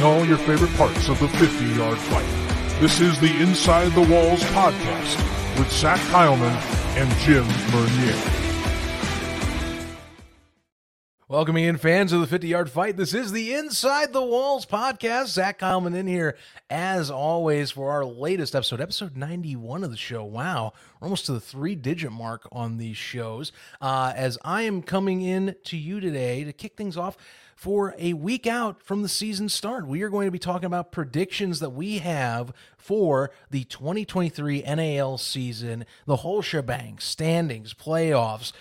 covering all your favorite parts of the 50 yard fight. This is the Inside the Walls podcast with Zach Heilman and Jim Bernier. Welcoming in fans of the 50 yard fight. This is the Inside the Walls podcast. Zach Heilman in here, as always, for our latest episode, episode 91 of the show. Wow, we're almost to the three digit mark on these shows. Uh, as I am coming in to you today to kick things off for a week out from the season start. We are going to be talking about predictions that we have for the 2023 NAL season, the whole shebang, standings, playoffs,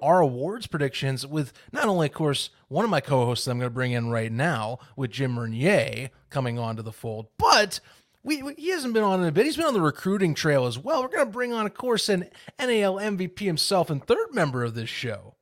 our awards predictions with not only, of course, one of my co-hosts that I'm going to bring in right now with Jim Bernier coming onto the fold, but we, we, he hasn't been on in a bit. He's been on the recruiting trail as well. We're going to bring on, of course, an NAL MVP himself and third member of this show,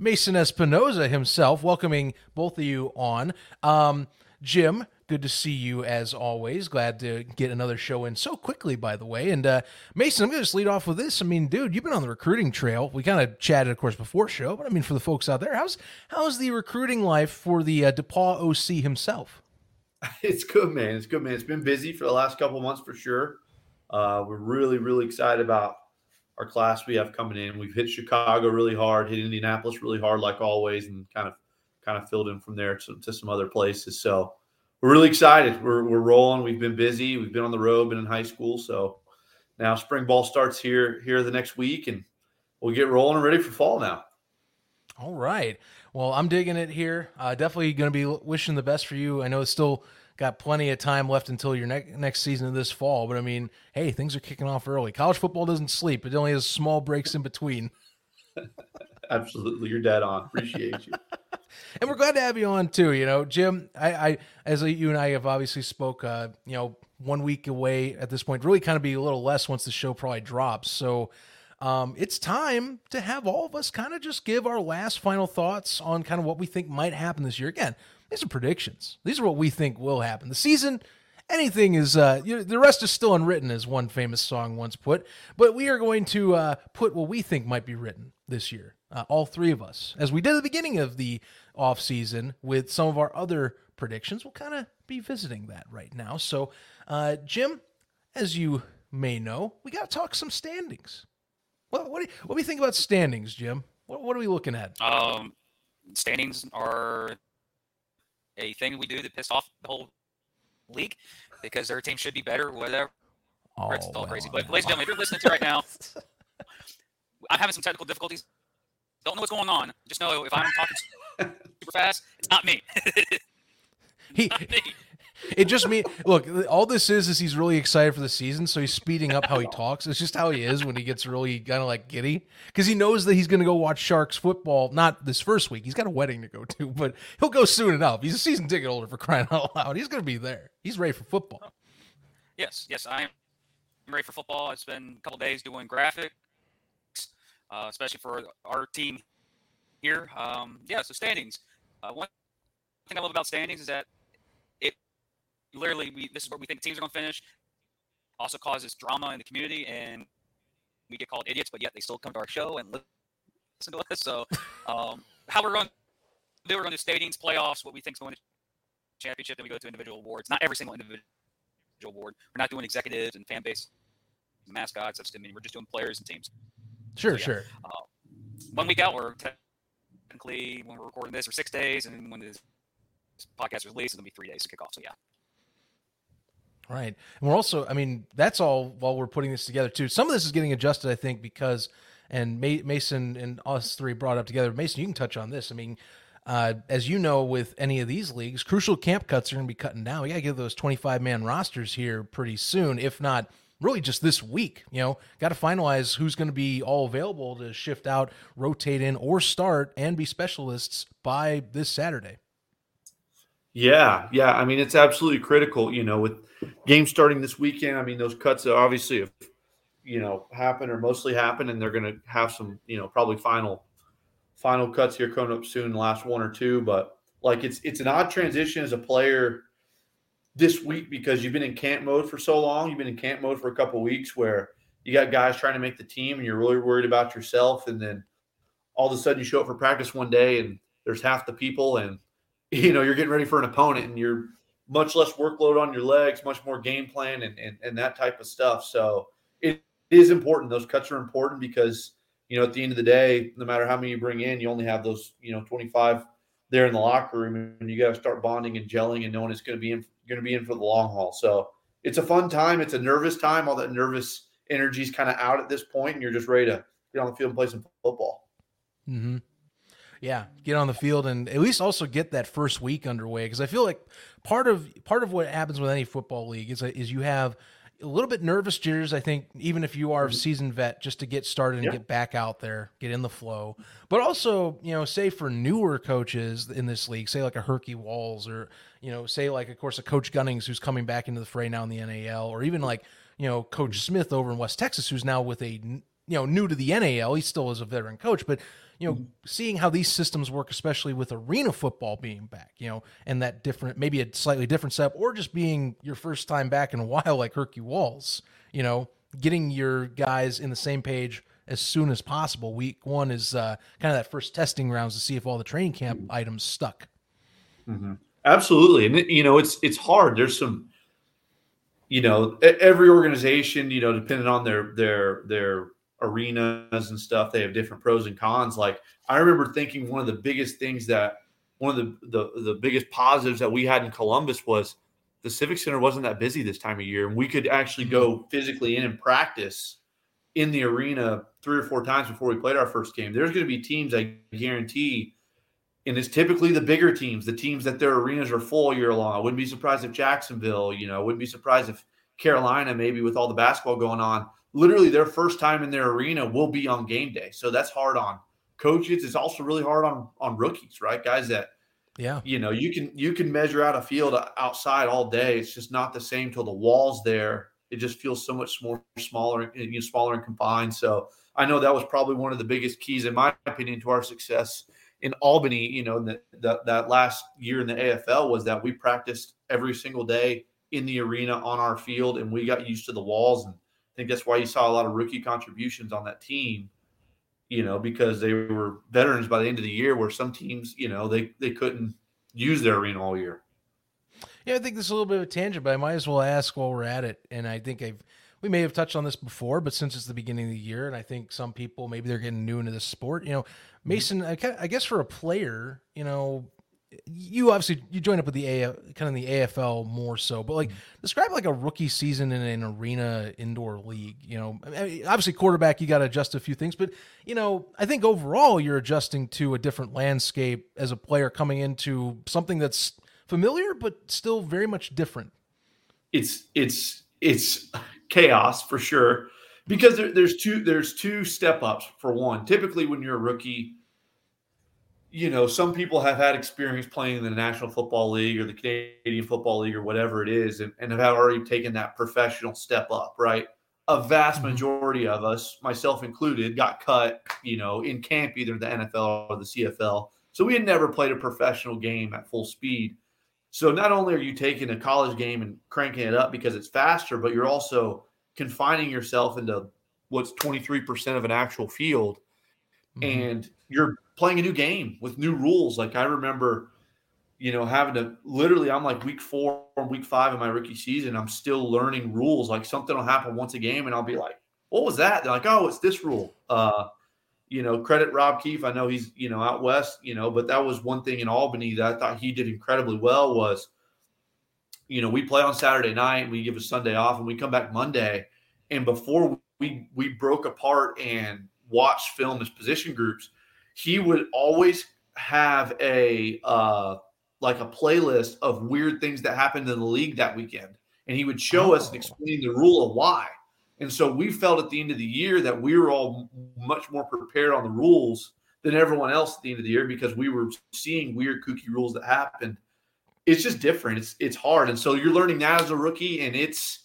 Mason Espinosa himself, welcoming both of you on. Um, Jim, good to see you as always. Glad to get another show in so quickly, by the way. And uh, Mason, I'm going to just lead off with this. I mean, dude, you've been on the recruiting trail. We kind of chatted, of course, before show, but I mean, for the folks out there, how's how's the recruiting life for the uh, DePaul OC himself? It's good, man. It's good, man. It's been busy for the last couple months for sure. Uh, we're really, really excited about our class we have coming in. We've hit Chicago really hard, hit Indianapolis really hard, like always, and kind of kind of filled in from there to, to some other places. So we're really excited. We're we're rolling. We've been busy. We've been on the road, been in high school. So now spring ball starts here here the next week, and we'll get rolling and ready for fall now. All right. Well, I'm digging it here. Uh, definitely going to be wishing the best for you. I know it's still got plenty of time left until your ne- next season of this fall. But I mean, hey, things are kicking off early. College football doesn't sleep; it only has small breaks in between. Absolutely, you're dead on. Appreciate you. and we're glad to have you on too. You know, Jim, I, I as you and I have obviously spoke. Uh, you know, one week away at this point. Really, kind of be a little less once the show probably drops. So. Um, it's time to have all of us kind of just give our last final thoughts on kind of what we think might happen this year. Again, these are predictions. These are what we think will happen. The season, anything is, uh, you know, the rest is still unwritten, as one famous song once put. But we are going to uh, put what we think might be written this year, uh, all three of us, as we did at the beginning of the off season with some of our other predictions. We'll kind of be visiting that right now. So, uh, Jim, as you may know, we got to talk some standings. Well, what, do you, what do you think about standings, Jim? What, what are we looking at? Um, standings are a thing we do that pissed off the whole league because their team should be better, whatever. Oh, it's all well, crazy. But ladies and gentlemen, if you're listening to right now, I'm having some technical difficulties. Don't know what's going on. Just know if I'm talking super fast, it's not me. he, not me it just mean look all this is is he's really excited for the season so he's speeding up how he talks. It's just how he is when he gets really kind of like giddy. Because he knows that he's going to go watch sharks football not this first week. He's got a wedding to go to but he'll go soon enough. He's a season ticket holder for crying out loud. He's going to be there. He's ready for football. Yes yes i'm I'm ready for football. It's been a couple days doing graphics uh, especially for our team here. Um, yeah so standings. Uh, one thing i love about standings is that literally, we this is where we think teams are going to finish. Also causes drama in the community, and we get called idiots, but yet they still come to our show and listen to us. So, um, how we're going to do, we're going to do stadiums, playoffs, what we think is going to championship, then we go to individual awards. Not every single individual award. We're not doing executives and fan base mascots. That's, I mean, we're just doing players and teams. Sure, so, yeah, sure. Uh, one week out, we're technically when we're recording this for six days, and when this podcast is released, it'll be three days to kick off. So yeah. Right. And we're also, I mean, that's all while we're putting this together too. Some of this is getting adjusted, I think, because, and Mason and us three brought up together. Mason, you can touch on this. I mean, uh, as you know, with any of these leagues, crucial camp cuts are going to be cutting down. We got to get those 25 man rosters here pretty soon, if not really just this week. You know, got to finalize who's going to be all available to shift out, rotate in, or start and be specialists by this Saturday. Yeah, yeah. I mean, it's absolutely critical. You know, with games starting this weekend, I mean, those cuts obviously have, you know, happen or mostly happen, and they're going to have some, you know, probably final, final cuts here coming up soon, last one or two. But like, it's it's an odd transition as a player this week because you've been in camp mode for so long. You've been in camp mode for a couple weeks where you got guys trying to make the team, and you're really worried about yourself, and then all of a sudden you show up for practice one day and there's half the people and you know you're getting ready for an opponent and you're much less workload on your legs, much more game plan and, and, and that type of stuff. So it is important. Those cuts are important because, you know, at the end of the day, no matter how many you bring in, you only have those, you know, 25 there in the locker room and you got to start bonding and gelling and knowing it's going to be in, going to be in for the long haul. So it's a fun time. It's a nervous time. All that nervous energy is kind of out at this point and you're just ready to get on the field and play some football. Mm-hmm. Yeah, get on the field and at least also get that first week underway because I feel like part of part of what happens with any football league is is you have a little bit nervous jitters. I think even if you are a mm-hmm. seasoned vet, just to get started and yeah. get back out there, get in the flow. But also, you know, say for newer coaches in this league, say like a Herkie Walls, or you know, say like of course a Coach Gunnings who's coming back into the fray now in the NAL, or even like you know Coach Smith over in West Texas who's now with a you know new to the NAL. He still is a veteran coach, but you know, seeing how these systems work, especially with arena football being back, you know, and that different, maybe a slightly different setup, or just being your first time back in a while, like Herkie Walls, you know, getting your guys in the same page as soon as possible. Week one is uh, kind of that first testing rounds to see if all the training camp items stuck. Mm-hmm. Absolutely, and you know, it's it's hard. There's some, you know, every organization, you know, depending on their their their arenas and stuff they have different pros and cons. Like i remember thinking one of the biggest things that one of the, the the biggest positives that we had in columbus was the civic center wasn't that busy this time of year and we could actually go mm-hmm. physically in and practice in the arena three or four times before we played our first game. There's going to be teams i guarantee and it's typically the bigger teams the teams that their arenas are full year long. I wouldn't be surprised if jacksonville you know i wouldn't be surprised if carolina maybe with all the basketball going on literally their first time in their arena will be on game day. So that's hard on coaches. It's also really hard on on rookies, right? Guys that yeah, you know, you can you can measure out a field outside all day. It's just not the same till the walls there. It just feels so much more smaller, you know, smaller and confined. So I know that was probably one of the biggest keys, in my opinion, to our success in Albany. You know, the, the, that last year in the AFL was that we practiced every single day in the arena on our field, and we got used to the walls and think that's why you saw a lot of rookie contributions on that team, you know, because they were veterans by the end of the year where some teams, you know, they, they couldn't use their arena all year. Yeah, I think this is a little bit of a tangent, but I might as well ask while we're at it. And I think I've we may have touched on this before, but since it's the beginning of the year, and I think some people maybe they're getting new into this sport, you know, mm-hmm. Mason, I guess for a player, you know, you obviously you joined up with the A kind of the AFL more so, but like mm-hmm. describe like a rookie season in an arena indoor league. You know, I mean, obviously quarterback you got to adjust a few things, but you know I think overall you're adjusting to a different landscape as a player coming into something that's familiar but still very much different. It's it's it's chaos for sure because there, there's two there's two step ups for one. Typically when you're a rookie you know, some people have had experience playing in the National Football League or the Canadian Football League or whatever it is, and, and have already taken that professional step up, right? A vast mm-hmm. majority of us, myself included, got cut, you know, in camp, either the NFL or the CFL. So we had never played a professional game at full speed. So not only are you taking a college game and cranking it up because it's faster, but you're also confining yourself into what's 23% of an actual field. Mm-hmm. And you're playing a new game with new rules. Like I remember, you know, having to literally, I'm like week four, week five of my rookie season. I'm still learning rules. Like something will happen once a game, and I'll be like, "What was that?" They're like, "Oh, it's this rule." Uh, you know, credit Rob Keefe. I know he's you know out west, you know, but that was one thing in Albany that I thought he did incredibly well. Was you know we play on Saturday night, we give a Sunday off, and we come back Monday, and before we we broke apart and watched film as position groups he would always have a uh, like a playlist of weird things that happened in the league that weekend, and he would show oh. us and oh. explain the rule of why. And so we felt at the end of the year that we were all much more prepared on the rules than everyone else at the end of the year because we were seeing weird kooky rules that happened. It's just different. It's it's hard, and so you're learning that as a rookie, and it's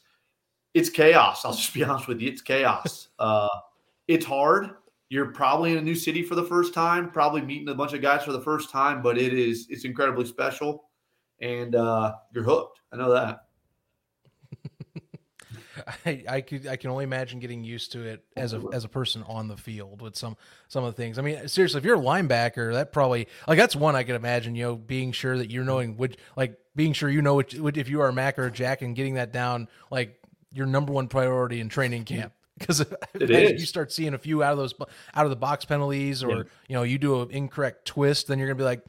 it's chaos. I'll just be honest with you, it's chaos. Uh, it's hard you're probably in a new city for the first time, probably meeting a bunch of guys for the first time, but it is it's incredibly special, and uh, you're hooked. I know that. I, I could I can only imagine getting used to it as a as a person on the field with some some of the things. I mean, seriously, if you're a linebacker, that probably like that's one I could imagine. You know, being sure that you're knowing which like being sure you know which, which if you are a Mac or a Jack and getting that down like your number one priority in training camp. Because if you start seeing a few out of those out of the box penalties, or yeah. you know you do an incorrect twist, then you're gonna be like,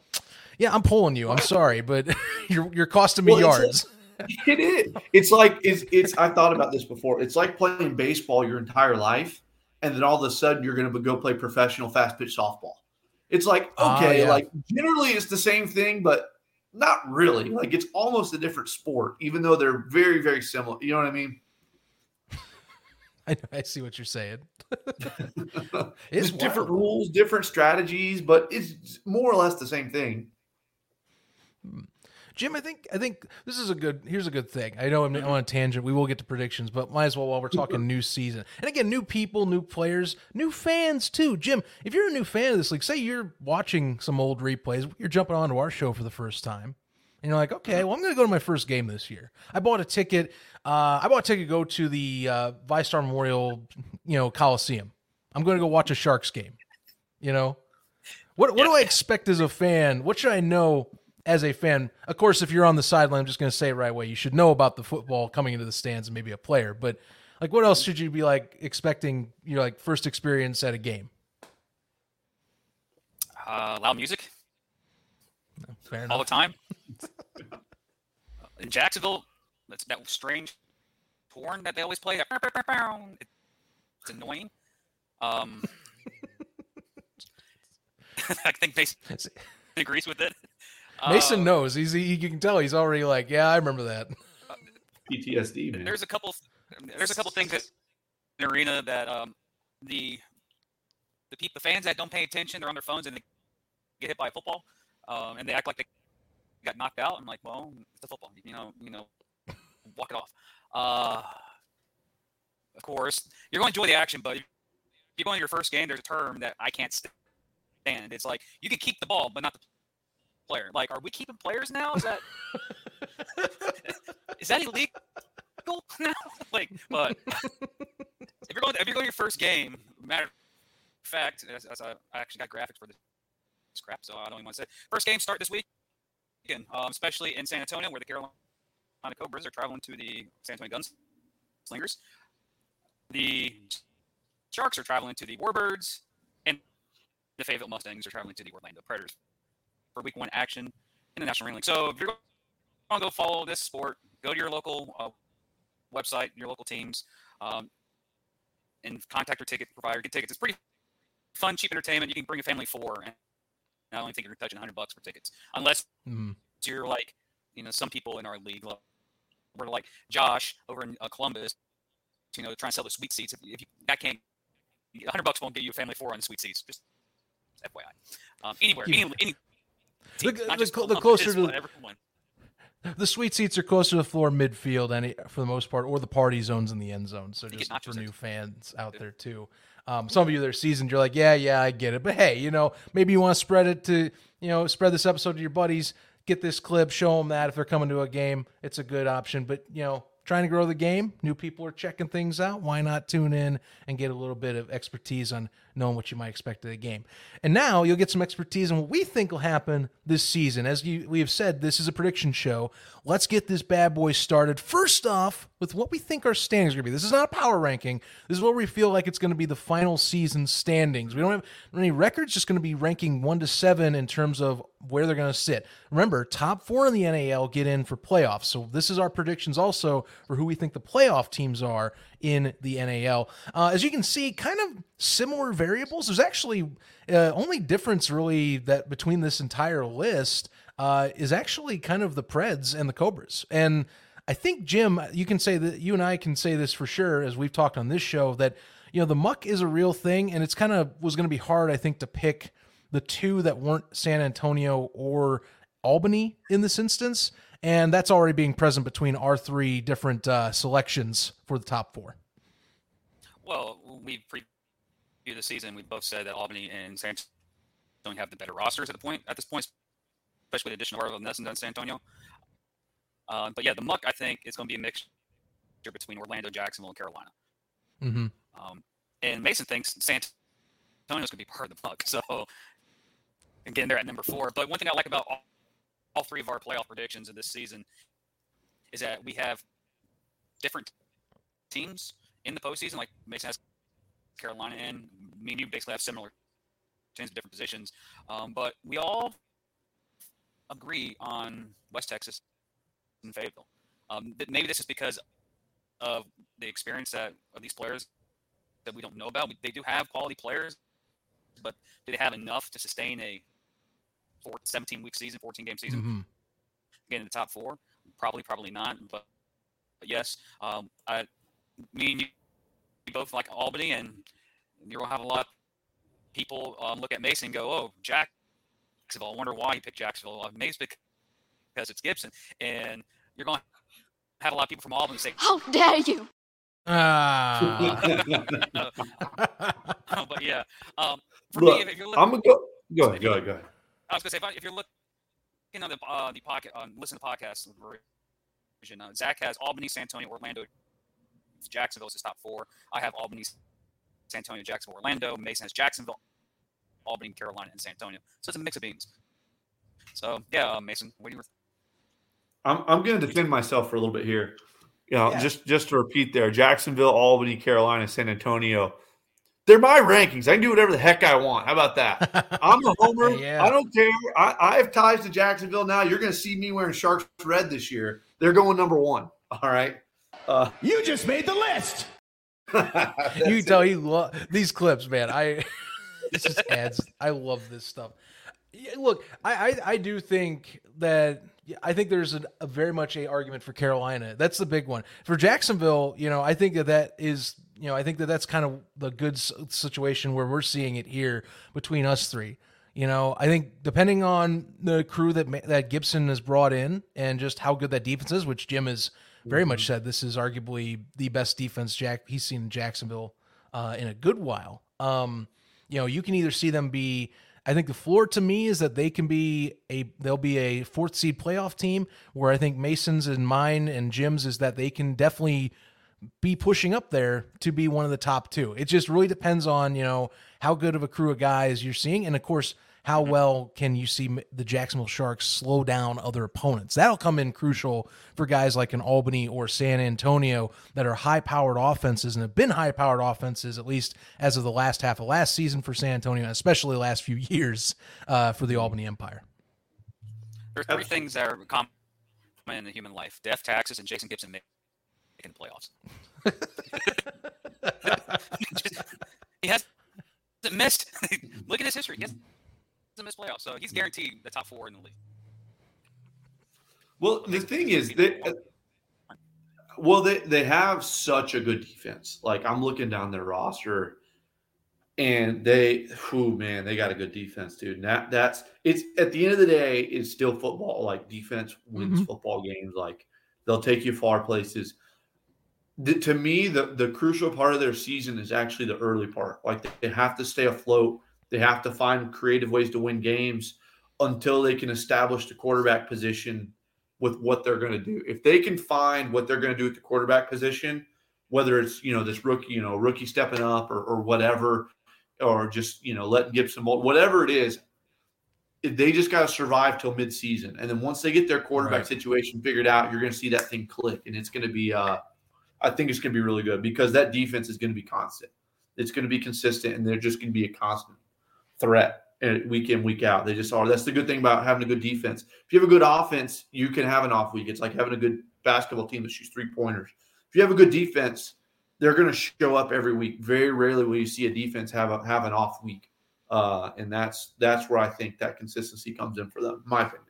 "Yeah, I'm pulling you. I'm sorry, but you're you're costing me well, yards." it is. It's like it's it's. I thought about this before. It's like playing baseball your entire life, and then all of a sudden you're going to go play professional fast pitch softball. It's like ah, okay, uh, yeah. like generally it's the same thing, but not really. Like it's almost a different sport, even though they're very very similar. You know what I mean? I, I see what you're saying. it's different rules, different strategies, but it's more or less the same thing. Hmm. Jim, I think I think this is a good. Here's a good thing. I know I'm on a tangent. We will get to predictions, but might as well while we're talking new season. And again, new people, new players, new fans too. Jim, if you're a new fan of this league, say you're watching some old replays, you're jumping onto our show for the first time, and you're like, okay, well, I'm going to go to my first game this year. I bought a ticket. Uh, I bought a ticket to go to the uh, VyStar Memorial, you know, Coliseum. I'm going to go watch a Sharks game. You know, what what do I expect as a fan? What should I know as a fan, of course, if you're on the sideline, I'm just going to say it right away. You should know about the football coming into the stands and maybe a player. But like, what else should you be like expecting? You know, like first experience at a game. Uh, loud music. No, all the time. In Jacksonville, that's that strange horn that they always play. It's annoying. Um, I think Mason agrees with it. Mason uh, knows. He's he, you can tell he's already like, yeah, I remember that. PTSD. Man. There's a couple. There's a couple things that in arena that um, the the people, the fans that don't pay attention, they're on their phones and they get hit by a football, um, and they act like they got knocked out. I'm like, well, it's a football. You know, you know, walk it off. Uh, of course, you're going to enjoy the action, but if you're going to your first game, there's a term that I can't stand. It's like you can keep the ball, but not the player. Like, are we keeping players now? Is that is that illegal now? like, but if you're going to, if you're going to your first game, matter of fact, as, as I, I, actually got graphics for this crap, so I don't even want to say. First game start this week, um, especially in San Antonio, where the Carolina Cobras are traveling to the San Antonio Gunslingers. The Sharks are traveling to the Warbirds, and the Fayetteville Mustangs are traveling to the Orlando Predators for week one action in the National Arena League. So if you're going to go follow this sport, go to your local uh, website, your local teams, um, and contact your ticket provider. Get tickets. It's pretty fun, cheap entertainment. You can bring a family four, and I only think you're touching 100 bucks for tickets, unless mm-hmm. you're like, you know, some people in our league, we're like Josh over in uh, Columbus, you know, trying to sell the sweet seats. If, if you, that can't, 100 bucks won't get you a family four on the sweet seats. Just FYI. Um, anywhere, any, any the, the, the closer to the sweet seats are closer to the floor midfield any for the most part or the party zones in the end zone so just for new fans out there too um, some of you that are seasoned you're like yeah yeah i get it. But hey you know maybe you want to spread it to you know spread this episode to your buddies get this clip show them that if they're coming to a game it's a good option. But you know trying to grow the game. New people are checking things out. Why not tune in and get a little bit of expertise on knowing what you might expect of the game? And now you'll get some expertise on what we think will happen this season. As you, we have said, this is a prediction show. Let's get this bad boy started. First off, with what we think our standings are going to be. This is not a power ranking. This is what we feel like it's going to be the final season standings. We don't have any records, just going to be ranking one to seven in terms of where they're going to sit. Remember, top four in the NAL get in for playoffs. So this is our predictions also for who we think the playoff teams are in the NAL. Uh, as you can see, kind of similar variables. There's actually uh, only difference really that between this entire list uh, is actually kind of the Preds and the Cobras. And I think Jim, you can say that you and I can say this for sure as we've talked on this show that you know the muck is a real thing, and it's kind of was going to be hard, I think, to pick the two that weren't San Antonio or Albany in this instance, and that's already being present between our three different uh, selections for the top four. Well, we preview the season. We both said that Albany and San Antonio don't have the better rosters at the point at this point, especially the addition of Arvell Nelson and San Antonio. Uh, but yeah, the muck I think is going to be a mixture between Orlando, Jacksonville, and Carolina. Mm-hmm. Um, and Mason thinks San Antonio's going to be part of the muck. So, again, they're at number four. But one thing I like about all, three of our playoff predictions of this season is that we have different teams in the postseason. Like Mason has Carolina, and me and you basically have similar teams, of different positions. Um, but we all agree on West Texas and Fayetteville. Um, maybe this is because of the experience that of these players that we don't know about. They do have quality players, but do they have enough to sustain a 17 week season, 14 game season? Mm-hmm. Get in the top four? Probably, probably not. But, but yes, um, I, me and you, both like Albany, and you'll have a lot of people um, look at Mason and go, "Oh, Jacksonville." I wonder why you picked Jacksonville. I'm amazed because it's Gibson, and you're going to have a lot of people from Albany say, "How dare you!" Ah. but yeah, um, for Look, me, if you're looking, I'm gonna go. Go ahead. Go ahead. Go ahead. I was gonna say if, I, if you're looking on the uh, the pocket on listen to podcasts version, uh, Zach has Albany, San Antonio, Orlando, Jacksonville is his top four. I have Albany, San Antonio, Jacksonville, Orlando. Mason has Jacksonville, Albany, Carolina, and San Antonio. So it's a mix of beans. So yeah, uh, Mason, what do you? I'm I'm going to defend myself for a little bit here. You know, Yeah. just just to repeat there: Jacksonville, Albany, Carolina, San Antonio. They're my rankings. I can do whatever the heck I want. How about that? I'm a homer. Yeah. I don't care. I, I have ties to Jacksonville now. You're going to see me wearing Sharks red this year. They're going number one. All right. Uh, You just made the list. you tell he lo- these clips, man. I this just adds. I love this stuff. Yeah, look, I, I I do think that I think there's a, a very much a argument for Carolina. That's the big one for Jacksonville. You know, I think that that is you know I think that that's kind of the good situation where we're seeing it here between us three. You know, I think depending on the crew that that Gibson has brought in and just how good that defense is, which Jim has very much said this is arguably the best defense Jack he's seen in Jacksonville uh, in a good while. Um, you know, you can either see them be. I think the floor to me is that they can be a they'll be a fourth seed playoff team. Where I think Mason's and mine and Jim's is that they can definitely be pushing up there to be one of the top two. It just really depends on you know how good of a crew of guys you're seeing, and of course how well can you see the Jacksonville Sharks slow down other opponents. That'll come in crucial for guys like an Albany or San Antonio that are high-powered offenses and have been high-powered offenses at least as of the last half of last season for San Antonio, especially the last few years uh, for the Albany Empire. There are three things that are common in the human life: death, taxes, and Jason Gibson making the playoffs. He hasn't missed. Look at his history. He hasn't missed playoffs, so he's guaranteed the top four in the league. Well, the thing is, they, well, they they have such a good defense. Like I'm looking down their roster, and they, who man, they got a good defense, dude. And that that's it's at the end of the day, it's still football. Like defense wins Mhm. football games. Like they'll take you far places. The, to me, the the crucial part of their season is actually the early part. Like they have to stay afloat. They have to find creative ways to win games until they can establish the quarterback position with what they're going to do. If they can find what they're going to do at the quarterback position, whether it's you know this rookie, you know rookie stepping up or, or whatever, or just you know letting Gibson, mold, whatever it is, they just got to survive till midseason, and then once they get their quarterback Right. situation figured out, you're going to see that thing click, and it's going to be. uh I think it's going to be really good because that defense is going to be constant. It's going to be consistent, and they're just going to be a constant threat uh, week in week out. They just are. That's the good thing about having a good defense. If you have a good offense, you can have an off week. It's like having a good basketball team that shoots three pointers. If you have a good defense, they're going to show up every week. Very rarely will you see a defense have a, have an off week, uh, and that's that's where I think that consistency comes in for them. My opinion.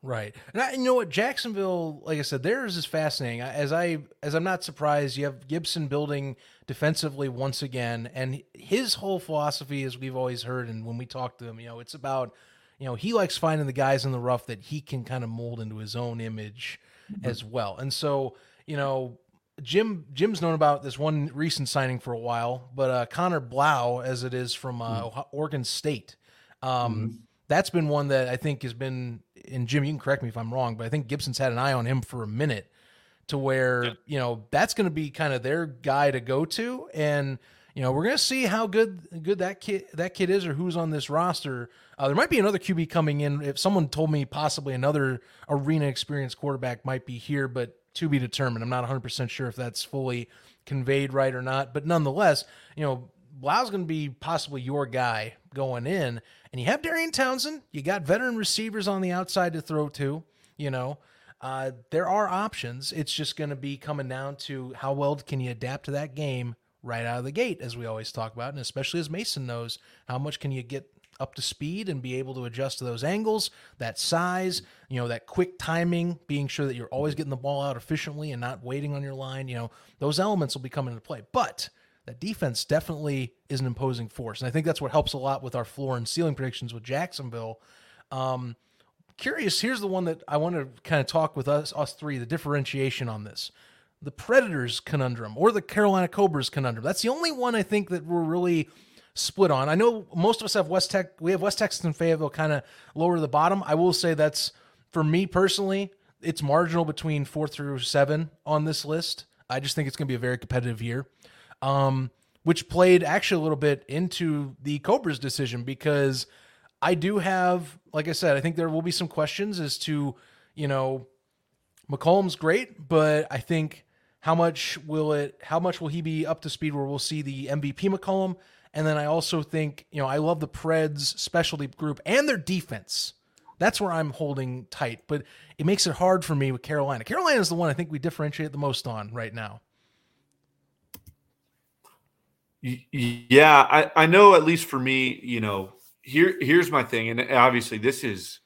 Right, and I, you know what, Jacksonville, like I said, theirs is fascinating. As I as I'm not surprised, you have Gibson building defensively once again, and his whole philosophy, as we've always heard, and when we talk to him, you know, it's about, you know, he likes finding the guys in the rough that he can kind of mold into his own image as well. And so, you know, Jim Jim's known about this one recent signing for a while, but uh, Connor Blau, as it is from uh, Ohio- Oregon State, um, that's been one that I think has been. And Jim, you can correct me if I'm wrong, but I think Gibson's had an eye on him for a minute to where Yeah. you know that's going to be kind of their guy to go to, and you know we're going to see how good good that kid that kid is or who's on this roster. Uh, there might be another QB coming in. If someone told me possibly another arena experience quarterback might be here, but to be determined. I'm not 100 percent sure if that's fully conveyed right or not, but nonetheless, you know. Blau's going to be possibly your guy going in, and you have Darian Townsend. You got veteran receivers on the outside to throw to. You know, uh, there are options. It's just going to be coming down to how well can you adapt to that game right out of the gate, as we always talk about, and especially as Mason knows, how much can you get up to speed and be able to adjust to those angles, that size, you know, that quick timing, being sure that you're always getting the ball out efficiently and not waiting on your line. You know, those elements will be coming into play, but that defense definitely is an imposing force. And I think that's what helps a lot with our floor and ceiling predictions with Jacksonville. Um, curious, here's the one that I want to kind of talk with us, us three, the differentiation on this. The Predators conundrum or the Carolina Cobras conundrum. That's the only one I think that we're really split on. I know most of us have West Tech, we have West Texas and Fayetteville kind of lower to the bottom. I will say that's for me personally, it's marginal between four through seven on this list. I just think it's going to be a very competitive year um, which played actually a little bit into the Cobras decision because I do have, like I said, I think there will be some questions as to, you know, McCollum's great, but I think how much will it, how much will he be up to speed where we'll see the MVP McCollum? And then I also think, you know, I love the Preds specialty group and their defense. That's where I'm holding tight, but it makes it hard for me with Carolina. Carolina is the one I think we differentiate the most on right now. Yeah, I, I know at least for me, you know, here here's my thing, and obviously this is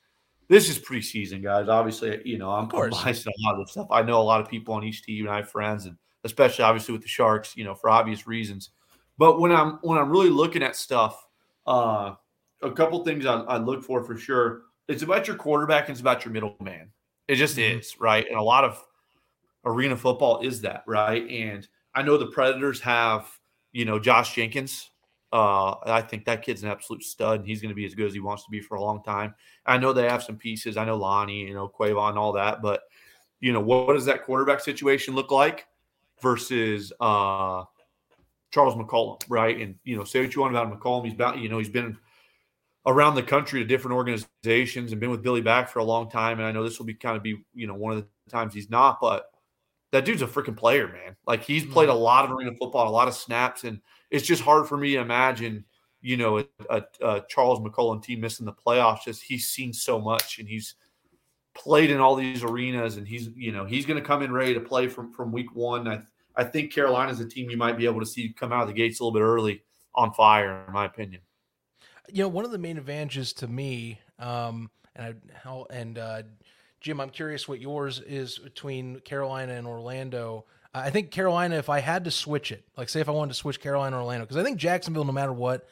this is preseason, guys. Obviously, you know, I'm, biased a lot of this stuff. I know a lot of people on each team, and I have friends, and especially obviously with the Sharks, you know, for obvious reasons. But when I'm when I'm really looking at stuff, uh, a couple things I, I look for for sure. It's about your quarterback and it's about your middleman. It just Mhm. is right, and a lot of arena football is that right. And I know the Predators have you know Josh Jenkins. Uh, I think that kid's an absolute stud, and he's going to be as good as he wants to be for a long time. I know they have some pieces. I know Lonnie, you know Quavon, all that, but you know what, what does that quarterback situation look like versus uh, Charles McCollum, right? And you know, say what you want about McCollum, he's about you know he's been around the country to different organizations and been with Billy back for a long time. And I know this will be kind of be you know one of the times he's not, but that dude's a freaking player, man. Like he's played a lot of arena football, a lot of snaps, and it's just hard for me to imagine, you know, a, a, a Charles McCollum team missing the playoffs. Just he's seen so much, and he's played in all these arenas, and he's you know he's going to come in ready to play from from week one. I I think Carolina's a team you might be able to see come out of the gates a little bit early on fire, in my opinion. you know one of the main advantages to me um and I, and uh jim i'm curious what yours is between carolina and orlando. I think carolina if i had to switch it like say if i wanted to switch carolina or orlando because i think jacksonville no matter what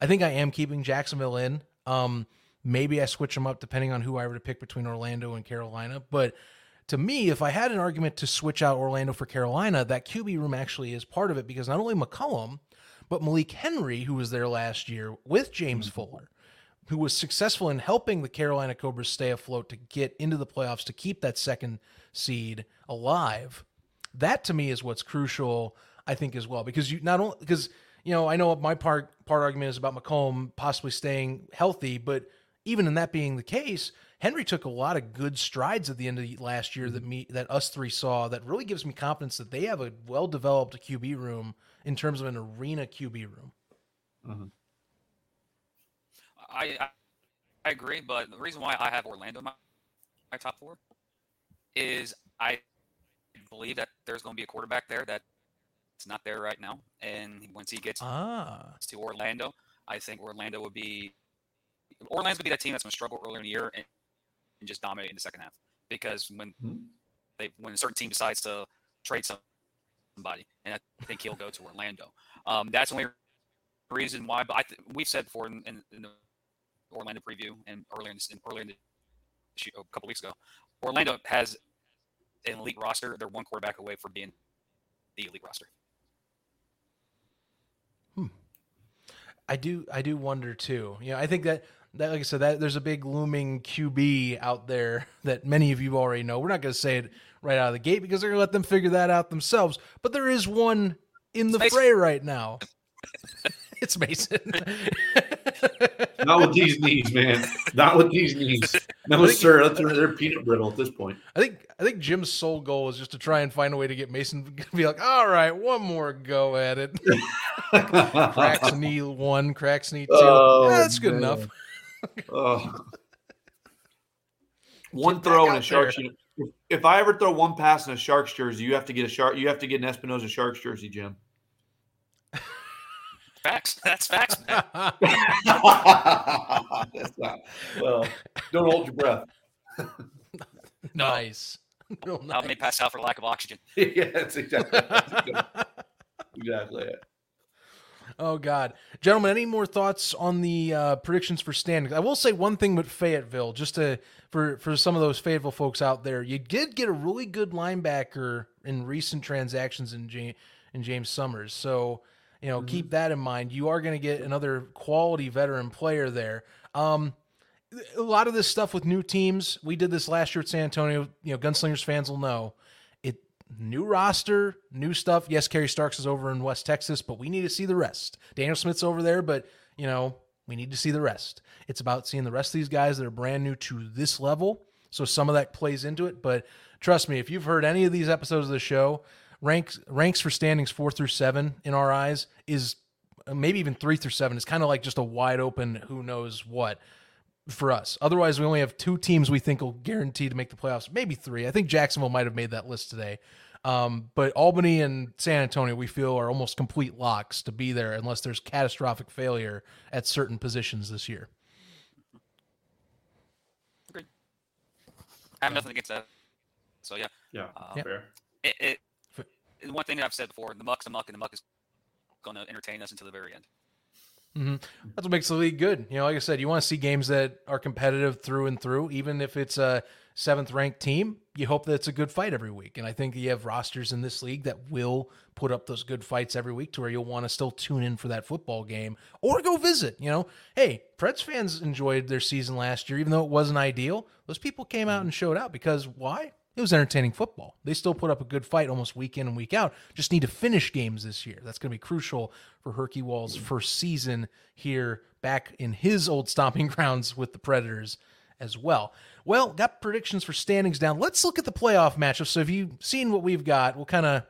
i think i am keeping jacksonville in. Um maybe i switch them up depending on who i were to pick between orlando and carolina. But to me, if I had an argument to switch out Orlando for Carolina, that QB room actually is part of it because not only McCollum, but Malik Henry, who was there last year with James Fuller, who was successful in helping the Carolina Cobras stay afloat to get into the playoffs to keep that second seed alive. That to me is what's crucial, I think, as well, because you not only because you know I know my part part argument is about McComb possibly staying healthy, but even in that being the case, Henry took a lot of good strides at the end of the last year that mm-hmm. me that us three saw that really gives me confidence that they have a well developed QB room in terms of an arena QB room. I, I I agree, but the reason why I have Orlando in my, my top four is I believe that there's going to be a quarterback there that's not there right now, and once he gets Ah, to Orlando, I think Orlando would be Orlando's gonna be that team that's going to struggle earlier in the year and, and just dominate in the second half because when Mhm. they when a certain team decides to trade somebody, and I think he'll go to Orlando. Um, that's the only reason why. But I th- we've said before in, in, in the Orlando preview and earlier in, this, in earlier in the shoot, a couple weeks ago, Orlando has an elite roster. They're one quarterback away from being the elite roster. Hmm. I do I do wonder too. You know, I think that that, like I said, that there's a big looming QB out there that many of you already know. We're not going to say it right out of the gate because they're going to let them figure that out themselves. But there is one in the Mason. fray right now. it's Mason. Not with these knees, man. Not with these knees. No, sir. They're, they're peanut brittle at this point. I think I think Jim's sole goal is just to try and find a way to get Mason to be like, all right, one more go at it. cracks knee one, cracks knee two. Oh, Eh, that's good man. enough. Oh. One Get throw in a uni- If, if I ever throw one pass in a Sharks jersey, you have to get a shark. You have to get an Espinosa Sharks jersey, Jim. Facts. That's facts. man. That's not. Well, don't hold your breath. nice. Real I nice. may pass out for lack of oxygen. yeah, that's exactly. That's exactly it. Oh God, gentlemen, any more thoughts on the uh, predictions for standings? I will say one thing with Fayetteville, just to for for some of those Fayetteville folks out there, you did get a really good linebacker in recent transactions in James in James Summers. So you know, keep that in mind. You are going to get another quality veteran player there. Um, a lot of this stuff with new teams, we did this last year at San Antonio. You know, Gunslingers fans will know it. New roster, new stuff. Yes, Kerry Starks is over in West Texas, but we need to see the rest. Daniel Smith's over there, but you know, we need to see the rest. It's about seeing the rest of these guys that are brand new to this level. So some of that plays into it. But trust me, if you've heard any of these episodes of the show, ranks ranks for standings four through seven in our eyes is uh, maybe even three through seven. It's kind of like just a wide open who knows what for us. Otherwise, we only have two teams we think will guarantee to make the playoffs. Maybe three. I think Jacksonville might have made that list today. Um, but Albany and San Antonio, we feel, are almost complete locks to be there unless there's catastrophic failure at certain positions this year. I have nothing against that. So yeah, Yeah, Uh, Yeah. fair. it, it, it- one thing that I've said before: the muck's the muck, and the muck is going to entertain us until the very end. Mm-hmm. That's what makes the league good. You know, like I said, you want to see games that are competitive through and through, even if it's a seventh ranked team. You hope that it's a good fight every week. And I think you have rosters in this league that will put up those good fights every week to where you'll want to still tune in for that football game or go visit. You know, hey, Preds fans enjoyed their season last year, even though it wasn't ideal. Those people came out mm-hmm. and showed out because why? It was entertaining football. They still put up a good fight almost week in and week out. Just need to finish games this year. That's going to be crucial for Herkie Wall's first season here back in his old stomping grounds with the Predators as well. Well, got predictions for standings down. Let's look at the playoff matchups. So if you've seen what we've got, we'll kind of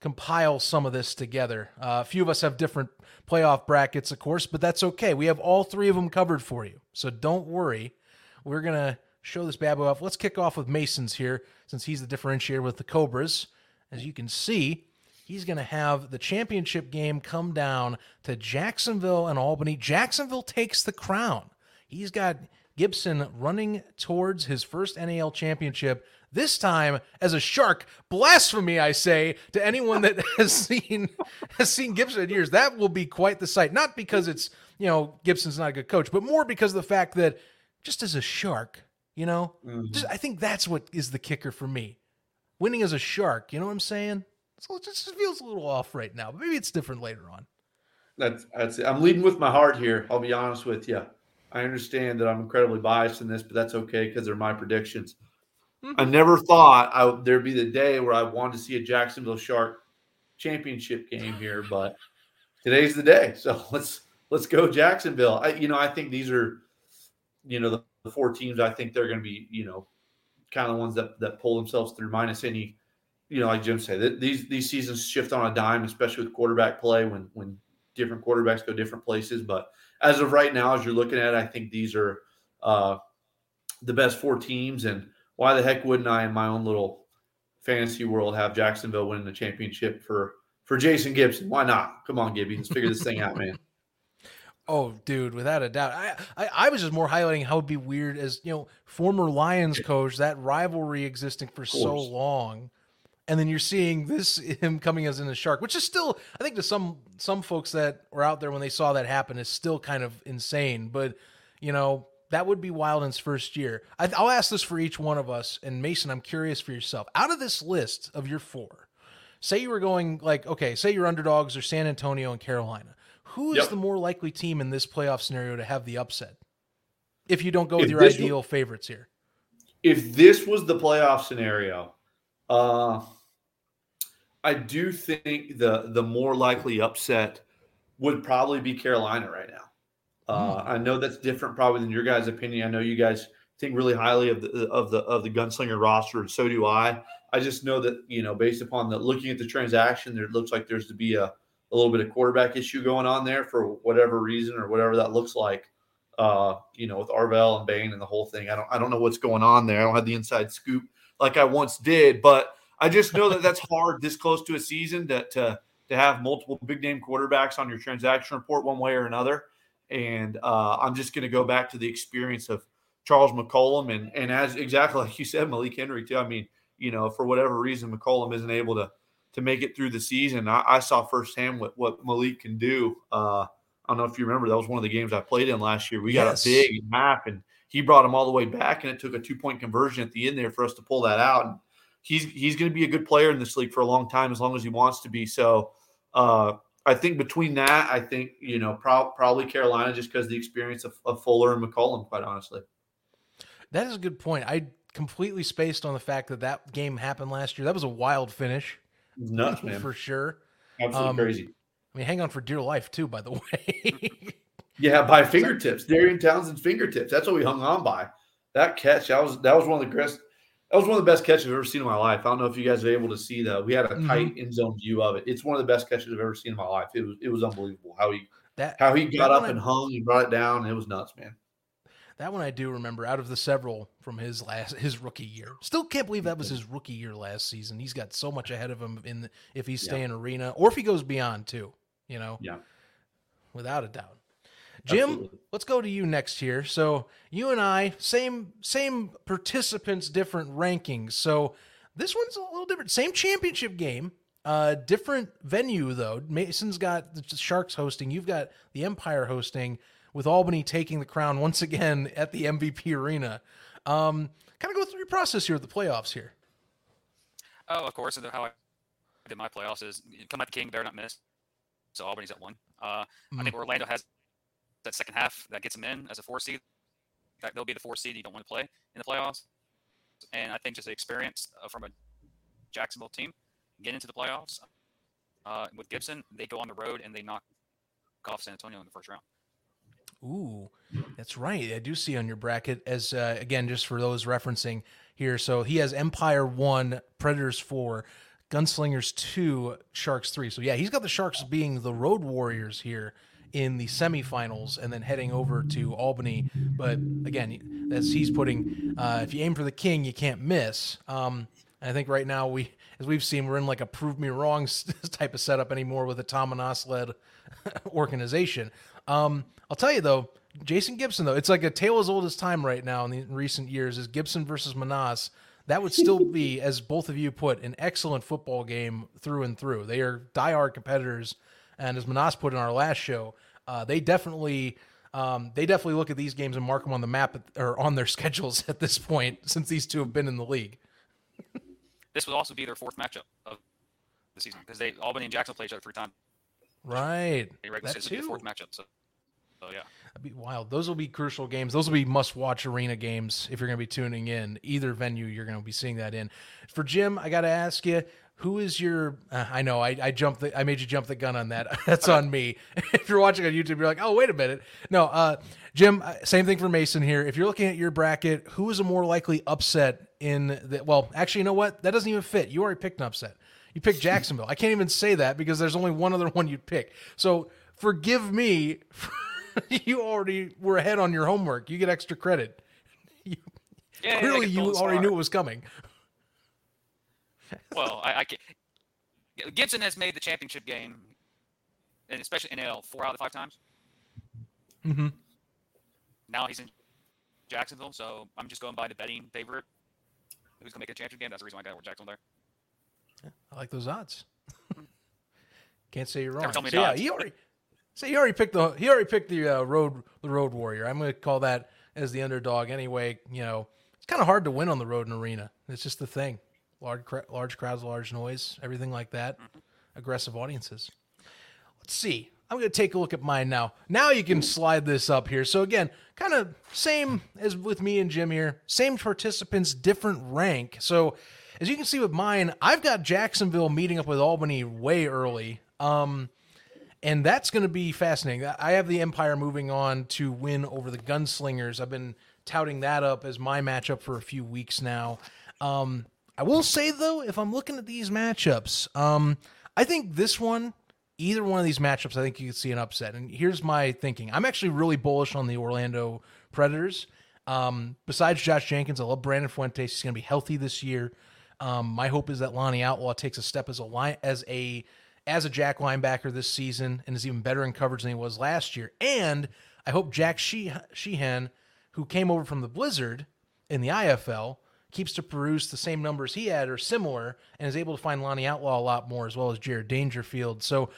compile some of this together. Uh, a few of us have different playoff brackets, of course, but that's okay. We have all three of them covered for you. So don't worry. We're going to show this bad boy off. Let's kick off with Mason's here, since he's the differentiator with the Cobras. As you can see, he's going to have the championship game come down to Jacksonville and Albany. Jacksonville takes the crown. He's got Gibson running towards his first NAL championship. This time as a shark. Blasphemy, I say, to anyone that has seen has seen Gibson in years. That will be quite the sight. Not because it's you know Gibson's not a good coach, but more because of the fact that just as a shark, you know, mm-hmm. just, I think that's what is the kicker for me. Winning as a shark, you know what I'm saying? So it just feels a little off right now, but maybe it's different later on. That's that's it. I'm leading with my heart here. I'll be honest with you. I understand that I'm incredibly biased in this, but that's okay because they're my predictions. Hmm. I never thought I would, there'd be the day where I wanted to see a Jacksonville Shark championship game here, but today's the day. So let's let's go Jacksonville. I, you know, I think these are, you know, the, the four teams. I think they're going to be, you know, kind of the ones that that pull themselves through, minus any, you know, like Jim said, th- these these seasons shift on a dime, especially with quarterback play when when different quarterbacks go different places. But as of right now, as you're looking at, it, I think these are uh, the best four teams. And why the heck wouldn't I, in my own little fantasy world, have Jacksonville winning the championship for for Jason Gibson? Why not? Come on, Gibby, let's figure this thing out, man. Oh, dude, without a doubt. I, I I was just more highlighting how it'd be weird as you know, former Lions coach, that rivalry existing for so long. And then you're seeing this him coming as in a shark, which is still, I think, to some some folks that were out there when they saw that happen, is still kind of insane. But you know, that would be wild in his first year. I, I'll ask this for each one of us. And Mason, I'm curious for yourself. Out of this list of your four, say you were going like, okay, say your underdogs are San Antonio and Carolina. Who is Yep. the more likely team in this playoff scenario to have the upset? if you don't go with If your ideal favorites here. if this was the playoff scenario, uh, I do think the the more likely upset would probably be Carolina right now. Uh, I know that's different probably than your guys' opinion. I know you guys think really highly of the of the of the gunslinger roster, and so do I. I just know that you know, based upon the looking at the transaction, there looks like there's to be a, a little bit of quarterback issue going on there for whatever reason or whatever that looks like. Uh, you know, with Arvell and Bain and the whole thing. I don't I don't know what's going on there. I don't have the inside scoop like I once did, but I just know that that's hard this close to a season to to to have multiple big name quarterbacks on your transaction report one way or another. And uh, I'm just going to go back to the experience of Charles McCollum and and as exactly like you said, Malik Henry too. I mean, you know, for whatever reason, McCollum isn't able to to make it through the season. I, I saw firsthand what what Malik can do. Uh, I don't know if you remember that was one of the games I played in last year. We Yes. got a big map and he brought him all the way back, and it took a two point conversion at the end there for us to pull that out. And he's he's going to be a good player in this league for a long time as long as he wants to be. So uh, I think between that, I think you know prob- probably Carolina just because the experience of, of Fuller and McCollum, quite honestly. That is a good point. I completely spaced on the fact that that game happened last year. That was a wild finish It's nuts, man. for sure. Absolutely Um, crazy. I mean, hang on for dear life too. By the way, Yeah, by fingertips, Darian Townsend's fingertips. That's what we hung on by. That catch, that was that was one of the best. That was one of the best catches I've ever seen in my life. I don't know if you guys are able to see that. We had a Mhm. tight end zone view of it. It's one of the best catches I've ever seen in my life. It was it was unbelievable how he that how he got up and hung and brought it down. It was nuts, man. That one I do remember. Out of the several from his last his rookie year, still can't believe that was his rookie year last season. He's got so much ahead of him in the, if he's Yeah. staying arena or if he goes beyond too. You know, Yeah. without a doubt. Jim, Absolutely. let's go to you next here. So you and I, same same participants, different rankings. So this one's a little different. Same championship game, uh, different venue though. Mason's got the Sharks hosting. You've got the Empire hosting, with Albany taking the crown once again at the MVP Arena. Um, kind of go through your process here with the playoffs here. Oh, of course. And how I did my playoffs is come at the king, better not miss. So Albany's at one. Uh, I think Orlando has that second half that gets them in as a four seed. That they'll be the four seed you don't want to play in the playoffs. And I think just the experience uh, from a Jacksonville team get into the playoffs uh, with Gibson, they go on the road and they knock off San Antonio in the first round. Ooh, that's right. I do see on your bracket as uh, again, just for those referencing here. So he has Empire one, Predators four, Gunslingers two, Sharks three. So yeah, he's got the Sharks being the Road Warriors here in the semifinals, and then heading over to Albany. But again, as he's putting, uh, if you aim for the king, you can't miss. Um, I think right now we, as we've seen, we're in like a prove me wrong type of setup anymore with a Tom Menas led organization. Um, I'll tell you though, Jason Gibson though, it's like a tale as old as time right now in the in recent years is Gibson versus Menas. That would still be, as both of you put, an excellent football game through and through. They are diehard competitors, and as Menas put in our last show, uh, they definitely. Um, they definitely look at these games and mark them on the map at, or on their schedules at this point, since these two have been in the league. This would also be their fourth matchup of the season because they Albany and Jackson play each other three times. Right, in regular that season. This would be the too. fourth matchup. So, so yeah. That'd be wild. Those will be crucial games. Those will be must-watch arena games if you're going to be tuning in. Either venue, you're going to be seeing that in. For Jim, I got to ask you, who is your? Uh, I know I, I jumped. The, I made you jump the gun on that. That's on me. if you're watching on YouTube, you're like, oh, wait a minute. No, uh, Jim. uh, Same thing for Mason here. If you're looking at your bracket, who is a more likely upset in the? Well, actually, you know what? That doesn't even fit. You already picked an upset. You picked Jacksonville. I can't even say that because there's only one other one you'd pick. So forgive me. you already were ahead on your homework. You get extra credit. Yeah, yeah, Clearly, you already knew it was coming. Well, I, I can't. Gibson has made the championship game, and especially NL, four out of five times. Mm-hmm. Now he's in Jacksonville, so I'm just going by the betting favorite. Who's going to make a championship game? That's the reason why I got Jacksonville there. I like those odds. Can't say you're wrong. So, yeah, he already. So he already picked the he already picked the uh, road the road warrior. I'm going to call that as the underdog anyway. You know, it's kind of hard to win on the road in arena. It's just the thing. Large large crowds, large noise, everything like that. Aggressive audiences. let's see. I'm going to take a look at mine now. Now you can slide this up here. So again, kind of same as with me and Jim here. Same participants, different rank. So as you can see with mine, I've got Jacksonville meeting up with Albany way early. Um, and that's going to be fascinating. I have the Empire moving on to win over the Gunslingers. I've been touting that up as my matchup for a few weeks now. Um, I will say though, if I'm looking at these matchups, um, I think this one, either one of these matchups, I think you could see an upset. And here's my thinking: I'm actually really bullish on the Orlando Predators. Um, besides Josh Jenkins, I love Brandon Fuentes. He's going to be healthy this year. Um, my hope is that Lonnie Outlaw takes a step as a line as a as a jack linebacker this season and is even better in coverage than he was last year. And I hope Jack Sheehan, who came over from the Blizzard in the IFL, keeps to produce the same numbers he had or similar and is able to find Lonnie Outlaw a lot more as well as Jared Dangerfield. So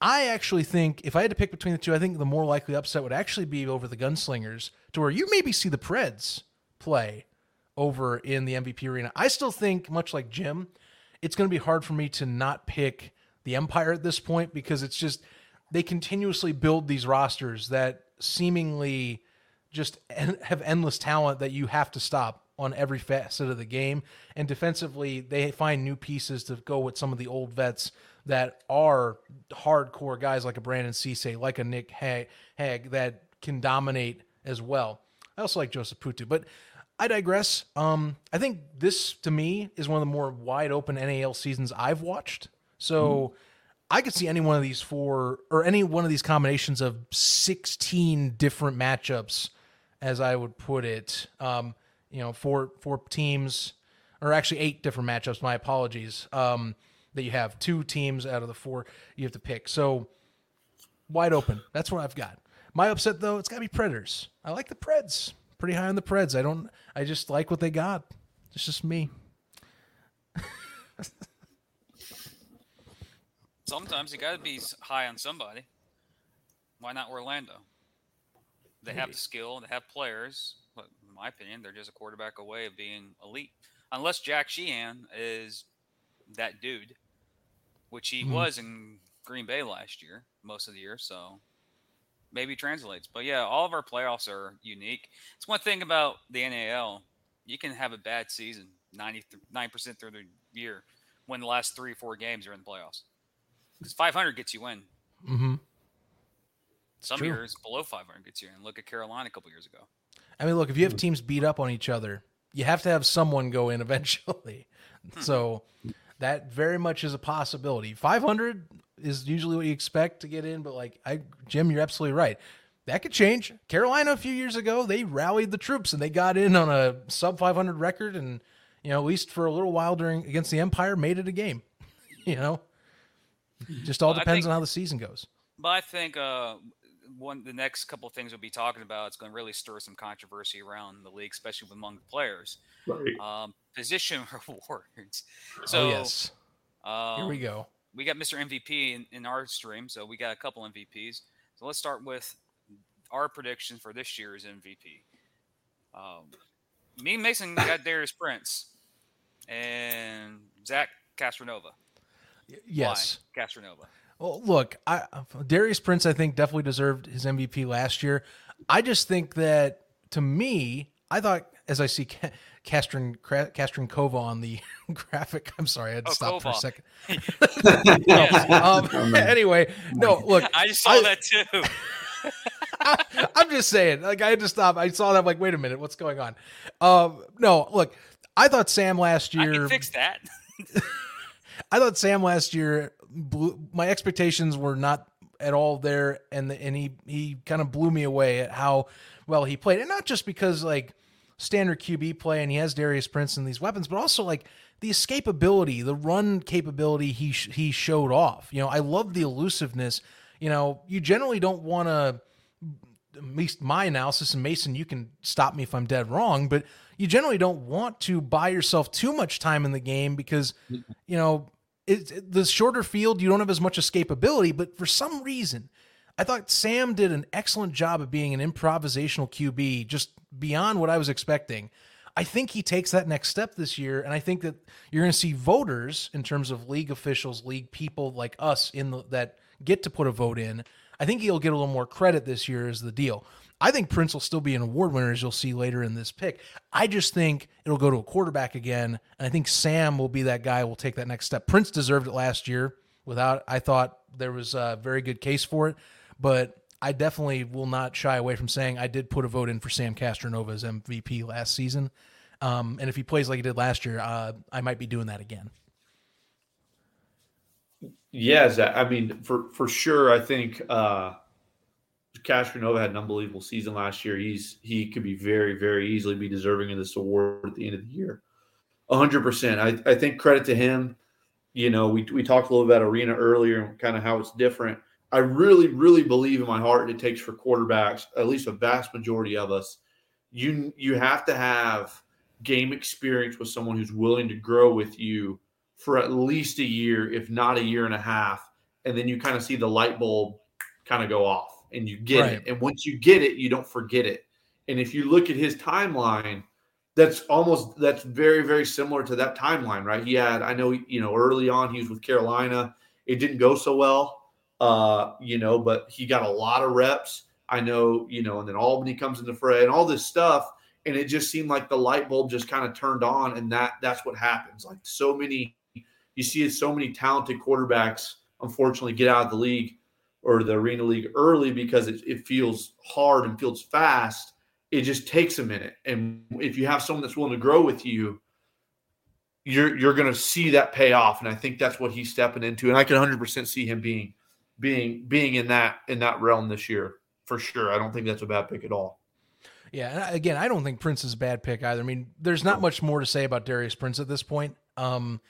I actually think if I had to pick between the two, I think the more likely upset would actually be over the Gunslingers to where you maybe see the Preds play over in the MVP arena. I still think, much like Jim, it's going to be hard for me to not pick the Empire at this point because it's just they continuously build these rosters that seemingly just have endless talent that you have to stop on every facet of the game. And defensively, they find new pieces to go with some of the old vets that are hardcore guys like a Brandon Cisse, like a Nick Hague, that can dominate as well. I also like Joseph Putu, but I digress. Um, I think this to me is one of the more wide open NAL seasons I've watched. So mm-hmm. I could see any one of these four or any one of these combinations of 16 different matchups, as I would put it. Um, you know, four four teams, or actually eight different matchups. My apologies. Um, that you have two teams out of the four you have to pick. So wide open. That's what I've got. My upset though, it's got to be Predators. I like the Preds. Pretty high on the Preds. I don't. I just like what they got. It's just me. Sometimes you got to be high on somebody. Why not Orlando? They have the skill, they have players, but in my opinion, they're just a quarterback away of being elite. Unless Jack Sheehan is that dude, which he mm-hmm. was in Green Bay last year, most of the year. So maybe translates. But yeah, all of our playoffs are unique. It's one thing about the NAL. You can have a bad season, 99% through the year, when the last three or four games are in the playoffs because 500 gets you in. Mm-hmm. Some True. years below 500 gets you in. Look at Carolina a couple years ago. I mean, look, if you have teams beat up on each other, you have to have someone go in eventually. Hmm. so that very much is a possibility. 500 is usually what you expect to get in, but like I, Jim, you're absolutely right. That could change. Carolina a few years ago, they rallied the troops and they got in on a sub 500 record, and you know, at least for a little while during against the Empire, made it a game. you know, just all well, depends think, on how the season goes. But I think uh, one the next couple of things we'll be talking about is going to really stir some controversy around the league, especially among the players. Right. Um, position rewards. So oh, yes, um, here we go. We got Mr. MVP in, in our stream, so we got a couple MVPs. So let's start with our predictions for this year's MVP. Um, me and Mason got Darius Prince and Zach Castronova. Yes, Why? Castronova. Well, look, I, Darius Prince, I think definitely deserved his MVP last year. I just think that to me, I thought as I see Castron Castron Kova on the graphic. I'm sorry, I had to oh, stop Kova. for a second. um, anyway, no, look, I saw I, that too. I, am just saying, like I had to stop. I saw that. I'm like, wait a minute, what's going on? Um, no, look, I thought Sam last year. I can fix that. I thought Sam last year blew, my expectations were not at all there, and the, and he he kind of blew me away at how well he played, and not just because like standard QB play and he has Darius Prince and these weapons, but also like the escapability, the run capability he sh- he showed off. You know, I love the elusiveness. You know, you generally don't want to. At least my analysis, and Mason, you can stop me if I'm dead wrong, but you generally don't want to buy yourself too much time in the game because, you know, it's the shorter field, you don't have as much escapability. But for some reason, I thought Sam did an excellent job of being an improvisational QB, just beyond what I was expecting. I think he takes that next step this year, and I think that you're going to see voters in terms of league officials, league people like us in the, that get to put a vote in. I think he'll get a little more credit this year is the deal. I think Prince will still be an award winner, as you'll see later in this pick. I just think it'll go to a quarterback again, and I think Sam will be that guy. Will take that next step. Prince deserved it last year. Without, I thought there was a very good case for it, but I definitely will not shy away from saying I did put a vote in for Sam Castronova as MVP last season. Um, and if he plays like he did last year, uh, I might be doing that again. Yeah, Zach, I mean, for for sure, I think uh, Castronova had an unbelievable season last year. He's he could be very, very easily be deserving of this award at the end of the year. hundred percent. I, I think credit to him. You know, we we talked a little about arena earlier and kind of how it's different. I really, really believe in my heart it takes for quarterbacks, at least a vast majority of us, you you have to have game experience with someone who's willing to grow with you for at least a year, if not a year and a half, and then you kind of see the light bulb kind of go off and you get right. it. And once you get it, you don't forget it. And if you look at his timeline, that's almost that's very very similar to that timeline, right? He had I know you know early on he was with Carolina, it didn't go so well, uh, you know, but he got a lot of reps. I know, you know, and then Albany comes into fray and all this stuff, and it just seemed like the light bulb just kind of turned on, and that that's what happens. Like so many, you see so many talented quarterbacks unfortunately get out of the league or the arena league early because it, it feels hard and feels fast. It just takes a minute, and if you have someone that's willing to grow with you, you're you're going to see that pay off. And I think that's what he's stepping into, and I can 100 percent see him being being being in that in that realm this year for sure. I don't think that's a bad pick at all. Yeah, and again, I don't think Prince is a bad pick either. I mean, there's not much more to say about Darius Prince at this point. Um,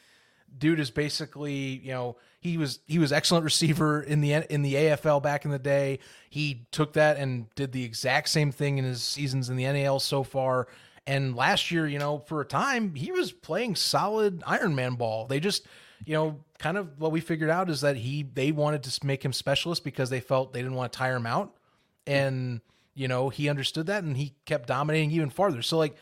dude is basically, you know, he was he was excellent receiver in the in the AFL back in the day. He took that and did the exact same thing in his seasons in the NAL so far. And last year, you know, for a time, he was playing solid Ironman ball. They just, you know, kind of what we figured out is that he they wanted to make him specialist because they felt they didn't want to tire him out. And you know, he understood that and he kept dominating even farther. So like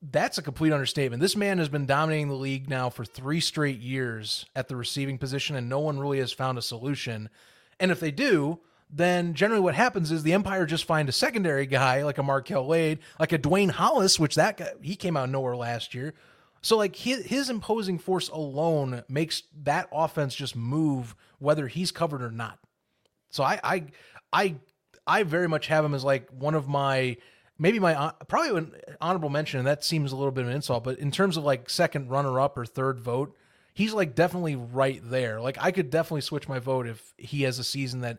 that's a complete understatement. This man has been dominating the league now for 3 straight years at the receiving position and no one really has found a solution. And if they do, then generally what happens is the Empire just find a secondary guy like a Markel Wade, like a Dwayne Hollis, which that guy he came out of nowhere last year. So like his, his imposing force alone makes that offense just move whether he's covered or not. So I I I I very much have him as like one of my maybe my uh, probably an honorable mention, and that seems a little bit of an insult, but in terms of like second runner up or third vote, he's like definitely right there. Like I could definitely switch my vote if he has a season that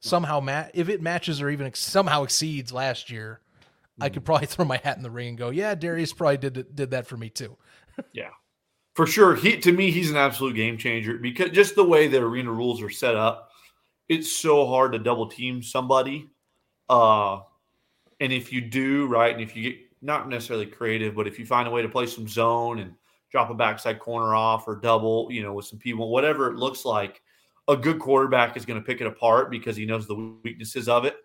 somehow mat if it matches or even ex- somehow exceeds last year. Mm. I could hmm. probably throw my hat in the ring and go, yeah, Darius probably did did that for me too. yeah, for sure. He to me, he's an absolute game changer because just the way the arena rules are set up it's so hard to double team somebody. Uh, and if you do, right, and if you get not necessarily creative, but if you find a way to play some zone and drop a backside corner off or double, you know, with some people, whatever it looks like, a good quarterback is going to pick it apart because he knows the weaknesses of it.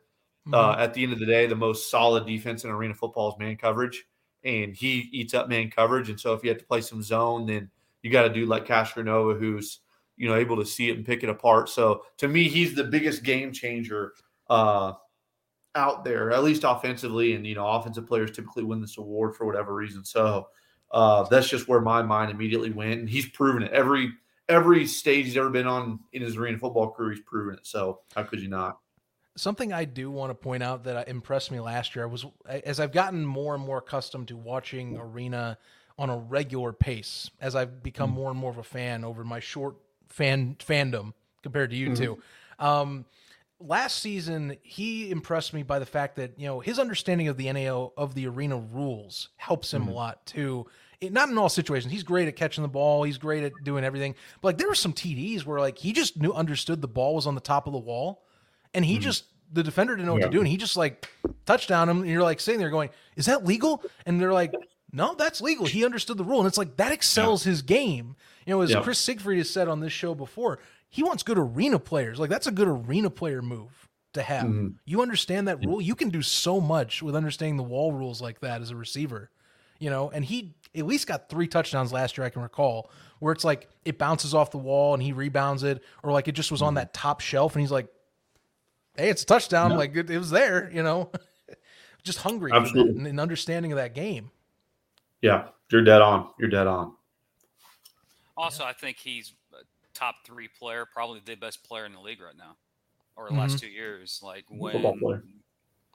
Mm-hmm. Uh, at the end of the day, the most solid defense in arena football is man coverage, and he eats up man coverage. And so if you have to play some zone, then you got to do like Castronova, who's you know able to see it and pick it apart. So to me, he's the biggest game changer uh, out there, at least offensively. And you know, offensive players typically win this award for whatever reason. So uh, that's just where my mind immediately went, and he's proven it every every stage he's ever been on in his arena football career. He's proven it. So how could you not? Something I do want to point out that impressed me last year I was as I've gotten more and more accustomed to watching arena on a regular pace as I've become mm. more and more of a fan over my short fan fandom compared to you mm-hmm. two. Um, last season, he impressed me by the fact that you know his understanding of the NAO of the arena rules helps him mm-hmm. a lot too. It, not in all situations. He's great at catching the ball. He's great at doing everything. But like there were some TDs where like he just knew understood the ball was on the top of the wall, and he mm-hmm. just the defender didn't know what yeah. to do, and he just like touched touchdown him, and you're like sitting there going, "Is that legal?" And they're like, "No, that's legal." He understood the rule, and it's like that excels yeah. his game you know, as yep. Chris Siegfried has said on this show before, he wants good arena players. Like that's a good arena player move to have. Mm-hmm. You understand that rule. You can do so much with understanding the wall rules like that as a receiver. You know, and he at least got three touchdowns last year. I can recall where it's like it bounces off the wall and he rebounds it, or like it just was on that top shelf and he's like, "Hey, it's a touchdown!" Yeah. Like it, it was there, you know. just hungry for and, and understanding of that game. Yeah, you're dead on. You're dead on. Also, I think he's a top three player, probably the best player in the league right now, or the last two years. Like when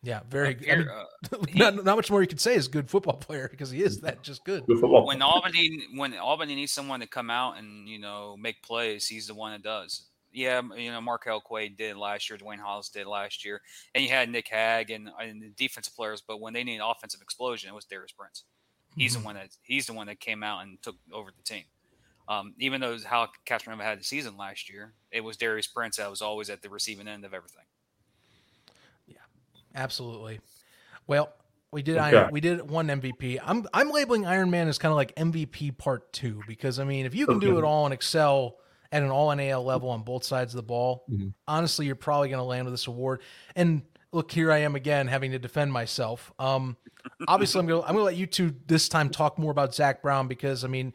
Yeah, very. like, good. I mean, uh, not, not much more you could say is good football player because he is that just good. Good when Albany when Albany needs someone to come out and you know make plays, he's the one that does. Yeah, you know Markel Quaid did last year, Dwayne Hollis did last year, and you had Nick Hag and, and the defensive players. But when they need an offensive explosion, it was Darius Prince. He's Mhm. the one that he's the one that came out and took over the team. Um, even though how Catherine had the season last year, it was Darius Prince that was always at the receiving end of everything. Yeah, absolutely. Well, we did Okay. Iron, we did one MVP. I'm I'm labeling Iron Man as kind of like MVP part two because I mean if you can do it all and excel at an all NAL level on both sides of the ball, Mhm. honestly you're probably going to land with this award. And look, here I am again having to defend myself. Um, obviously I'm gonna I'm gonna let you two this time talk more about Zach Brown because I mean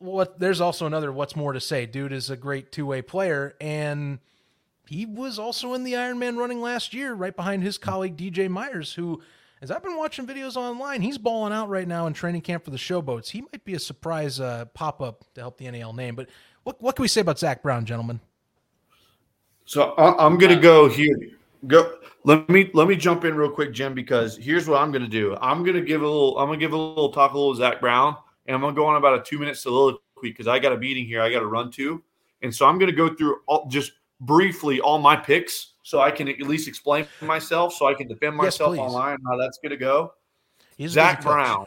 what there's also another what's more to say. Dude is a great two way player and he was also in the Ironman running last year, right behind his colleague DJ Myers, who, as I've been watching videos online, he's balling out right now in training camp for the Showboats. He might be a surprise uh, pop up to help the NAL name. But what what can we say about Zach Brown, gentlemen? So I'm gonna go here. Go. Let me let me jump in real quick, Jim, because here's what I'm gonna do. I'm gonna give a little. I'm gonna give a little talk a little Zach Brown, and I'm gonna go on about a two minute soliloquy because I got a meeting here. I got to run to, and so I'm gonna go through all, just briefly all my picks so I can at least explain myself, so I can defend myself please. online how that's gonna go. He's Zach. Brown.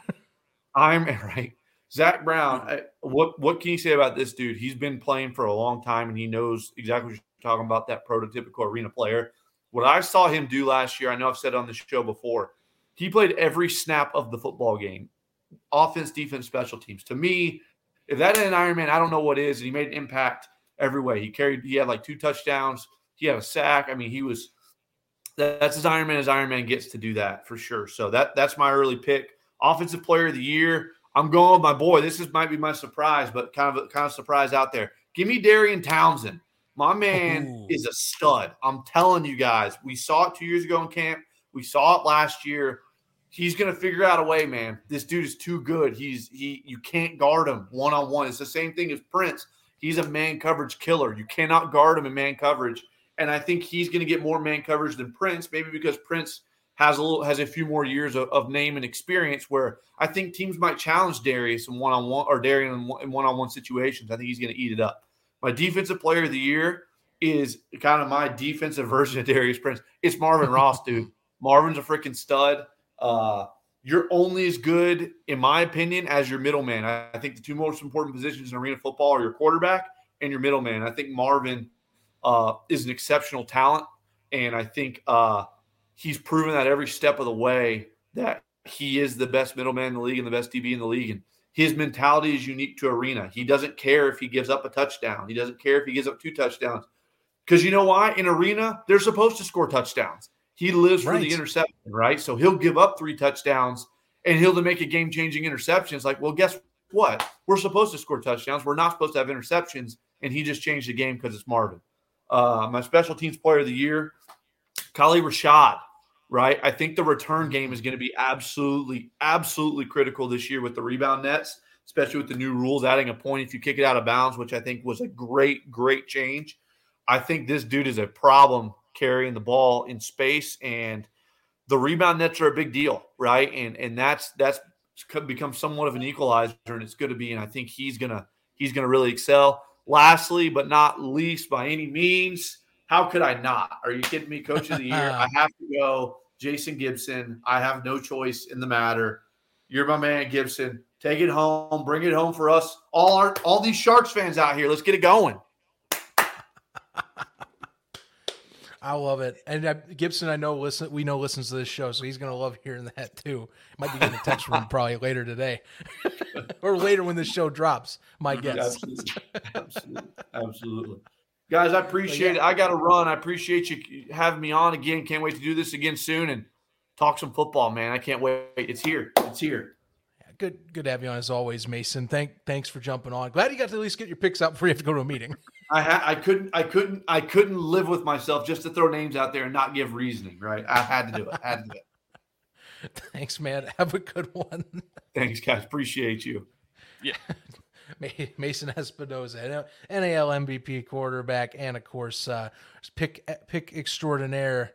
I'm right. Zach Brown. I- What what can you say about this dude? He's been playing for a long time, and he knows exactly what you're talking about. That prototypical arena player. What I saw him do last year, I know I've said on the show before. He played every snap of the football game, offense, defense, special teams. To me, if that ain't an Iron Man, I don't know what is. And he made an impact every way. He carried. He had like two touchdowns. He had a sack. I mean, he was. That's as Iron Man as Iron Man gets to do that for sure. So that that's my early pick. Offensive Player of the Year. I'm going with my boy. This is might be my surprise, but kind of a kind of surprise out there. Give me Darian Townsend. My man Ooh. is a stud. I'm telling you guys. We saw it two years ago in camp. We saw it last year. He's gonna figure out a way, man. This dude is too good. He's he. You can't guard him one on one. It's the same thing as Prince. He's a man coverage killer. You cannot guard him in man coverage. And I think he's to get more man coverage than Prince, maybe because Prince has a little has a few more years of, of name and experience. Where I think teams might challenge Darius in one on one or Darian in one on one situations. I think he's to eat it up. My defensive player of the year is kind of my defensive version of Darius Prince. It's Marvin Ross, dude. Marvin's a freaking stud. Uh, you're only as good, in my opinion, as your middleman. I, I think the two most important positions in arena football are your quarterback and your middleman. I think Marvin uh, is an exceptional talent, and I think uh, he's proven that every step of the way that he is the best middleman in the league and the best DB in the league. And his mentality is unique to arena. He doesn't care if he gives up a touchdown. He doesn't care if he gives up two touchdowns. Because you know why? In arena, they're supposed to score touchdowns. He lives for the interception, right? So he'll give up three touchdowns and he'll make a game changing interception. It's like, well, guess what? We're supposed to score touchdowns. We're not supposed to have interceptions. And he just changed the game because it's Marvin. Uh, my special teams player of the year, Kali Rashad, right? I think the return game is going to be absolutely, absolutely critical this year with the rebound nets, especially with the new rules adding a point if you kick it out of bounds, which I think was a great, great change. I think this dude is a problem carrying the ball in space, and the rebound nets are a big deal, right? And and that's that's become somewhat of an equalizer, and it's good to be. And I think he's gonna he's gonna really excel. Lastly, but not least by any means, how could I not? Are you kidding me? Coach of the year, I have to go Jason Gibson. I have no choice in the matter. You're my man, Gibson. Take it home, bring it home for us. All our all these Sharks fans out here. Let's get it going. I love it. And uh, Gibson, I know listen, we know listens to this show, so he's gonna love hearing that too. Might be getting a text from him probably later today, or later when this show drops. My guess. Absolutely. Absolutely. Absolutely. Guys, I appreciate it. I got to run. I appreciate you having me on again. Can't wait to do this again soon and talk some football, man. I can't wait. It's here. It's here. Good, good to have you on as always, Mason. Thank, thanks for jumping on. Glad you got to at least get your picks up before you have to go to a meeting. I ha- I couldn't I couldn't I couldn't live with myself just to throw names out there and not give reasoning. Right, I had to do it. I had to do it. Thanks, man. Have a good one. Thanks, guys. Appreciate you. Yeah. Mason Espinosa, NAL MVP quarterback, and of course, uh, pick pick extraordinaire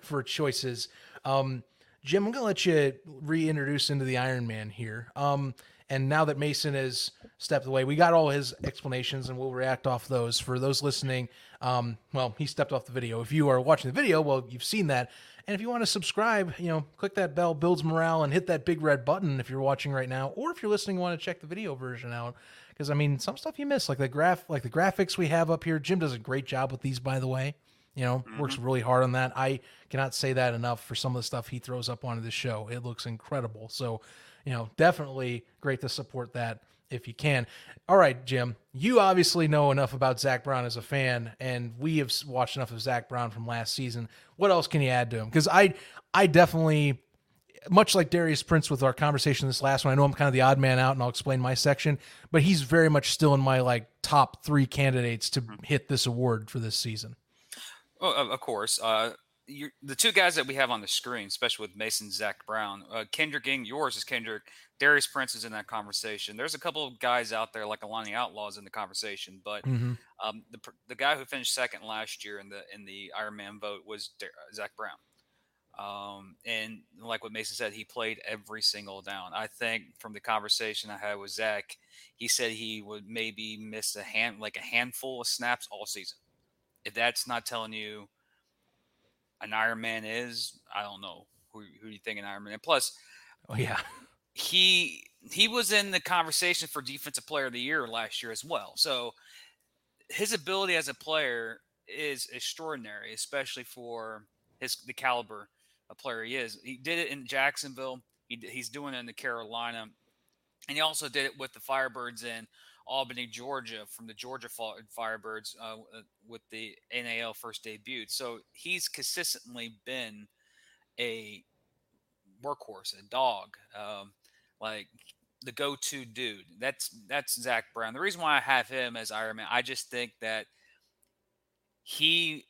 for choices. Um, Jim, I'm to let you reintroduce into the Iron Man here. Um, and now that Mason has stepped away, we got all his explanations and we'll react off those. For those listening, um, well, he stepped off the video. If you are watching the video, well, you've seen that. And if you want to subscribe, you know, click that bell, builds morale, and hit that big red button if you're watching right now, or if you're listening, want to check the video version out. Because I mean, some stuff you miss, like the graph, like the graphics we have up here. Jim does a great job with these, by the way. You know, mm-hmm. works really hard on that. I cannot say that enough for some of the stuff he throws up onto the show. It looks incredible. So, you know, definitely great to support that if you can. All right, Jim, you obviously know enough about Zach Brown as a fan, and we have watched enough of Zach Brown from last season. What else can you add to him? Because I, I definitely, much like Darius Prince with our conversation this last one, I know I'm kind of the odd man out, and I'll explain my section, but he's very much still in my like top three candidates to hit this award for this season. Well, of course. Uh, the two guys that we have on the screen, especially with Mason, Zach Brown, uh, Kendrick Ing, yours is Kendrick. Darius Prince is in that conversation. There's a couple of guys out there like Alani Outlaws in the conversation, but mm-hmm. um, the the guy who finished second last year in the in the Ironman vote was uh, Zach Brown. Um, and like what Mason said, he played every single down. I think from the conversation I had with Zach, he said he would maybe miss a hand like a handful of snaps all season if that's not telling you an Iron Man is, I don't know who, who do you think an Iron Man. And plus, oh yeah, he he was in the conversation for Defensive Player of the Year last year as well. So his ability as a player is extraordinary, especially for his the caliber of player he is. He did it in Jacksonville. He, he's doing it in the Carolina, and he also did it with the Firebirds in Albany, Georgia, from the Georgia Firebirds uh, uh with the NAL first debut. So he's consistently been a workhorse, a dog, um, like the go-to dude. That's that's Zach Brown. The reason why I have him as Iron Man, I just think that he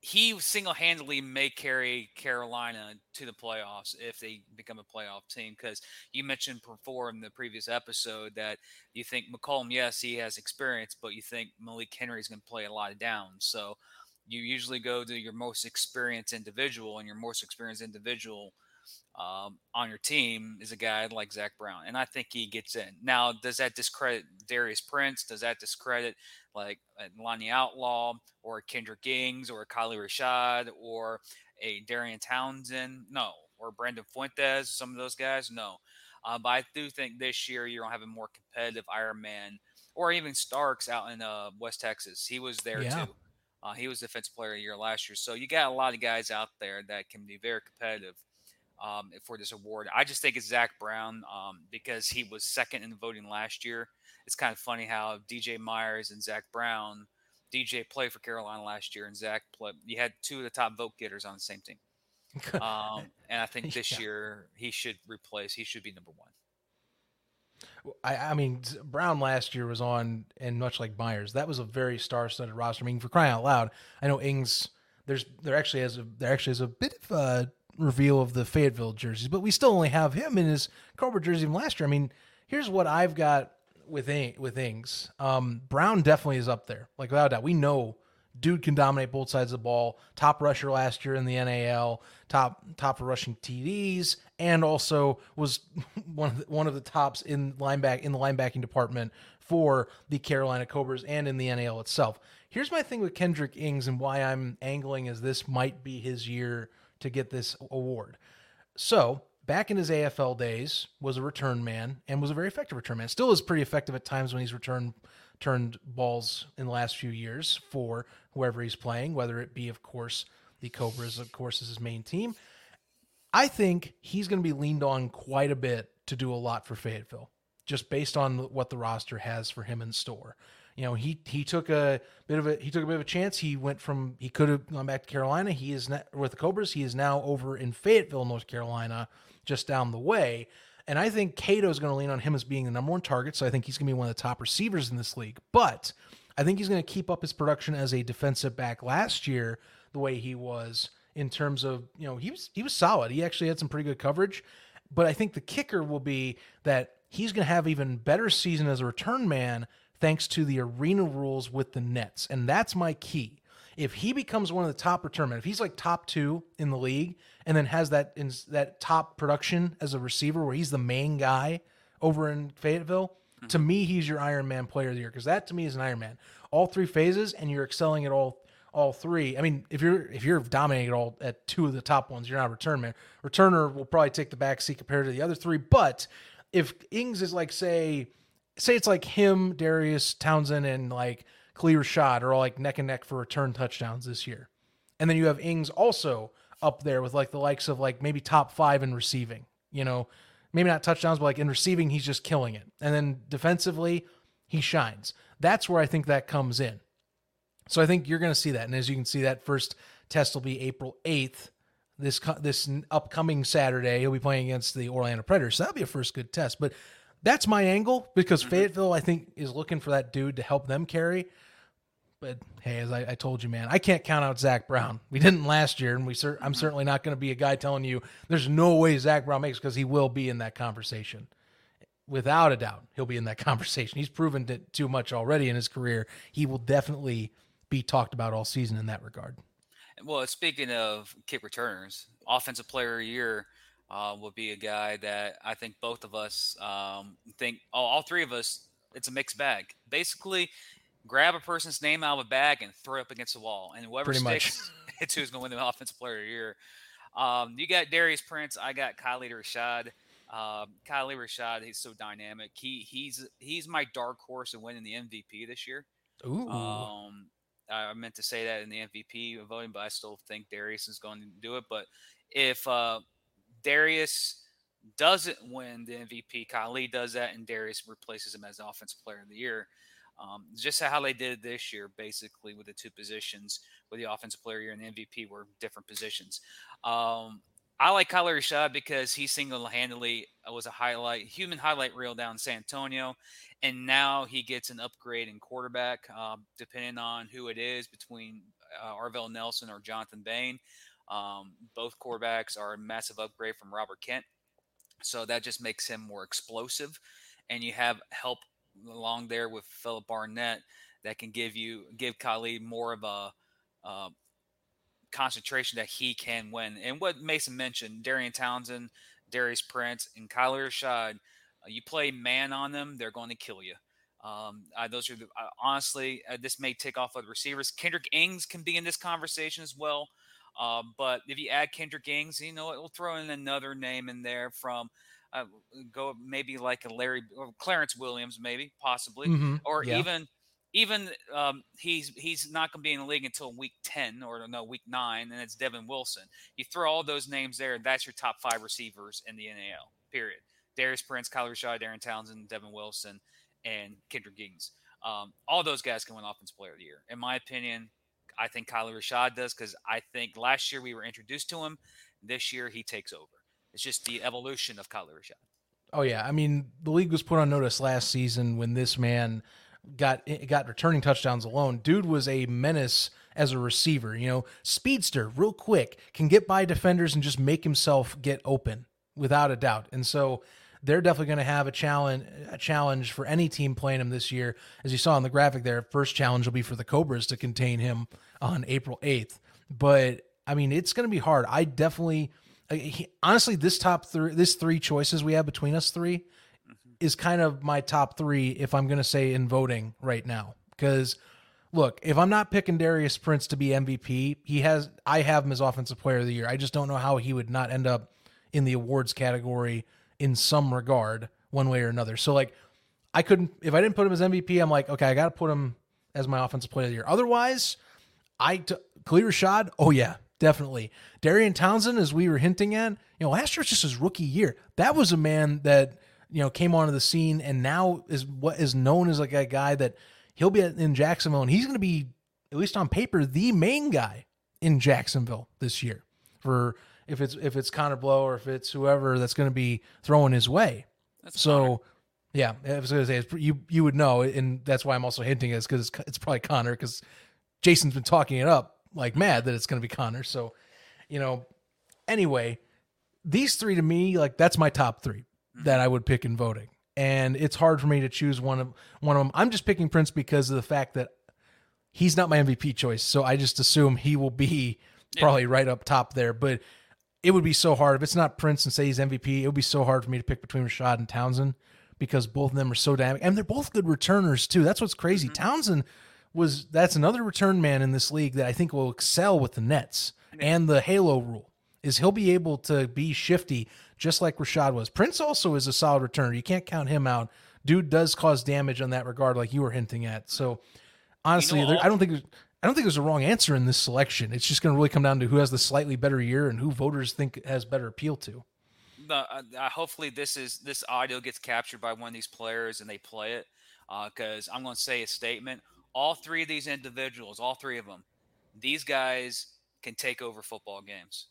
he single-handedly may carry Carolina to the playoffs if they become a playoff team. Because you mentioned before in the previous episode that you think McCollum, yes, he has experience, but you think Malik Henry is going to play a lot of downs. So you usually go to your most experienced individual, and your most experienced individual – um, on your team is a guy like Zach Brown, and I think he gets in. Now, does that discredit Darius Prince? Does that discredit like Lonnie Outlaw or Kendrick Ings or Kylie Rashad or a Darian Townsend? No, or Brandon Fuentes? Some of those guys? No. Uh, but I do think this year you're gonna have a more competitive Ironman, or even Starks out in uh, West Texas. He was there yeah. too. Uh, he was defensive player of the year last year. So you got a lot of guys out there that can be very competitive um, for this award. I just think it's Zach Brown um, because he was second in the voting last year. It's kind of funny how DJ Myers and Zach Brown, DJ played for Carolina last year, and Zach played. You had two of the top vote getters on the same team. um, and I think this yeah. year he should replace. He should be number one. I, I, mean, Brown last year was on, and much like Myers, that was a very star-studded roster. I mean, for crying out loud, I know Ings. There's there actually has a there actually is a bit of uh, reveal of the Fayetteville jerseys, but we still only have him in his Cobra jersey from last year. I mean, here's what I've got with with Ings. Um, Brown definitely is up there, like without doubt. We know dude can dominate both sides of the ball. Top rusher last year in the NAL, top top for rushing TDs, and also was one of the, one of the tops in lineback in the linebacking department for the Carolina Cobras and in the NAL itself. Here's my thing with Kendrick Ings and why I'm angling as this might be his year to get this award. So back in his AFL days, was a return man and was a very effective return man. Still is pretty effective at times when he's returned turned balls in the last few years for whoever he's playing, whether it be, of course, the Cobras, of course, is his main team. I think he's going to be leaned on quite a bit to do a lot for Fayetteville, just based on what the roster has for him in store you know, he he took a bit of a he took a bit of a chance. He went from he could have gone back to Carolina. He is not, with the Cobras. He is now over in Fayetteville, North Carolina, just down the way. And I think Cato is going to lean on him as being the number one target. So I think he's going to be one of the top receivers in this league. But I think he's going to keep up his production as a defensive back last year, the way he was in terms of, you know, he was he was solid. He actually had some pretty good coverage. But I think the kicker will be that he's going to have even better season as a return man thanks to the arena rules with the Nets. And that's my key. If he becomes one of the top return men, if he's like top two in the league and then has that in that top production as a receiver where he's the main guy over in Fayetteville, to mm-hmm. me, he's your Iron Man player of the year because that to me is an Iron Man. All three phases, and you're excelling at all all three. I mean, if you're if you're dominating at all at two of the top ones, you're not a return man. Returner will probably take the back seat compared to the other three. But if Ings is like say say it's like him, Darius Townsend, and like Khalil Rashad are all like neck and neck for return touchdowns this year, and then you have Ings also up there with like the likes of like maybe top five in receiving. You know, maybe not touchdowns, but like in receiving, he's just killing it. And then defensively, he shines. That's where I think that comes in. So I think you're going to see that. And as you can see, that first test will be April 8th. This this upcoming Saturday, he'll be playing against the Orlando Predators. So that'll be a first good test. But that's my angle because mm-hmm. Fayetteville, I think, is looking for that dude to help them carry. But hey, as I, I, told you, man, I can't count out Zach Brown. We didn't last year, and we cer- I'm mm-hmm. certainly not going to be a guy telling you there's no way Zach Brown makes because he will be in that conversation. Without a doubt, he'll be in that conversation. He's proven it too much already in his career. He will definitely be talked about all season in that regard. Well, speaking of kick returners, offensive player of the year uh, will be a guy that I think both of us um, think, oh, all three of us, it's a mixed bag. Basically, grab a person's name out of a bag and throw it up against the wall, and whoever Pretty sticks, it's who's going to win the offensive player of the year. Um, you got Darius Prince. I got Khalid Rashad. Um, Khalid Rashad, he's so dynamic. He he's he's my dark horse in winning the MVP this year. Ooh. Um, I meant to say that in the MVP voting, but I still think Darius is going to do it. But if uh, Darius doesn't win the MVP, Khalid does that, and Darius replaces him as offensive player of the year. Um, just how they did this year, basically, with the two positions, with the offensive player year and the MVP were different positions. Um, I like Khalid Rashad because he single-handedly was a highlight, human highlight reel down San Antonio, and now he gets an upgrade in quarterback, uh, depending on who it is between uh, Arvell Nelson or Jonathan Bain. Um, both quarterbacks are a massive upgrade from Robert Kent, so that just makes him more explosive, and you have help along there with Philip Barnett that can give you give Khalid more of a uh, concentration that he can win. And what Mason mentioned, Darian Townsend, Darius Prince, and Kyler Rashad, uh, you play man on them, they're going to kill you. Um, uh, those are the, uh, honestly, uh, this may take off other receivers. Kendrick Ings can be in this conversation as well. Uh, but if you add Kendrick Ings, you know, it will throw in another name in there from uh, go maybe like a Larry or Clarence Williams, maybe possibly, mm-hmm. or yeah. even even um, he's he's not going to be in the league until week ten or no week nine, and it's Devin Wilson. You throw all those names there, that's your top five receivers in the NAL. Period. Darius Prince, Kyler Shaw, Darian Townsend, Devin Wilson, and Kendrick Ings. Um, all those guys can win Offensive Player of the Year. In my opinion, I think Kyler Rashad does because I think last year we were introduced to him. This year he takes over. It's just the evolution of Kyler Rashad. Oh yeah, I mean the league was put on notice last season when this man got eh, got returning touchdowns alone. Dude was a menace as a receiver. You know, speedster, real quick, can get by defenders and just make himself get open without a doubt. And so they're definitely going to have a challenge a challenge for any team playing him this year. As you saw in the graphic there, first challenge will be for the Cobras to contain him on April 8th. But I mean, it's going to be hard. I definitely honestly, this top three, this three choices we have between us 3 mm-hmm. is kind of my top three if I'm going to say in voting right now. Because look, if I'm not picking Darius Prince to be MVP, he has I have him as offensive player of the year. I just don't know how he would not end up in the awards category in some regard, one way or another. So like, I couldn't if I didn't put him as MVP. I'm like, okay, I got to put him as my offensive player of the year. Otherwise, I t- Khalid Rashad. Oh yeah, definitely. Darian Townsend, as we were hinting at, you know, last year was just his rookie year. That was a man that, you know, came onto the scene and now is what is known as like a guy that he'll be in Jacksonville and he's going to be, at least on paper, the main guy in Jacksonville this year for if it's if it's Connor Blow or if it's whoever that's going to be throwing his way. That's so, Connor. yeah, I was going to say it's, you you would know, and that's why I'm also hinting is because it's, it's probably Connor because Jason's been talking it up like mad that it's going to be Connor. So, you know, anyway, these three to me like that's my top 3 mm-hmm. that I would pick in voting, and it's hard for me to choose one of one of them. I'm just picking Prince because of the fact that he's not my MVP choice, so I just assume he will be Yeah. probably right up top there. But it would be so hard if it's not Prince and say he's MVP. It would be so hard for me to pick between Rashad and Townsend because both of them are so damn and they're both good returners too. That's what's crazy. Mm-hmm. Townsend was that's another return man in this league that I think will excel with the Nets and the Halo rule is he'll be able to be shifty just like Rashad was. Prince also is a solid returner. You can't count him out. Dude does cause damage on that regard, like you were hinting at. So honestly, there, all- I don't think I don't think there's a wrong answer in this selection. It's just going to really come down to who has the slightly better year and who voters think has better appeal to. uh, uh, hopefully this is this audio gets captured by one of these players and they play it because I'm going to say a statement. All three of these individuals, all three of them, these guys can take over football games.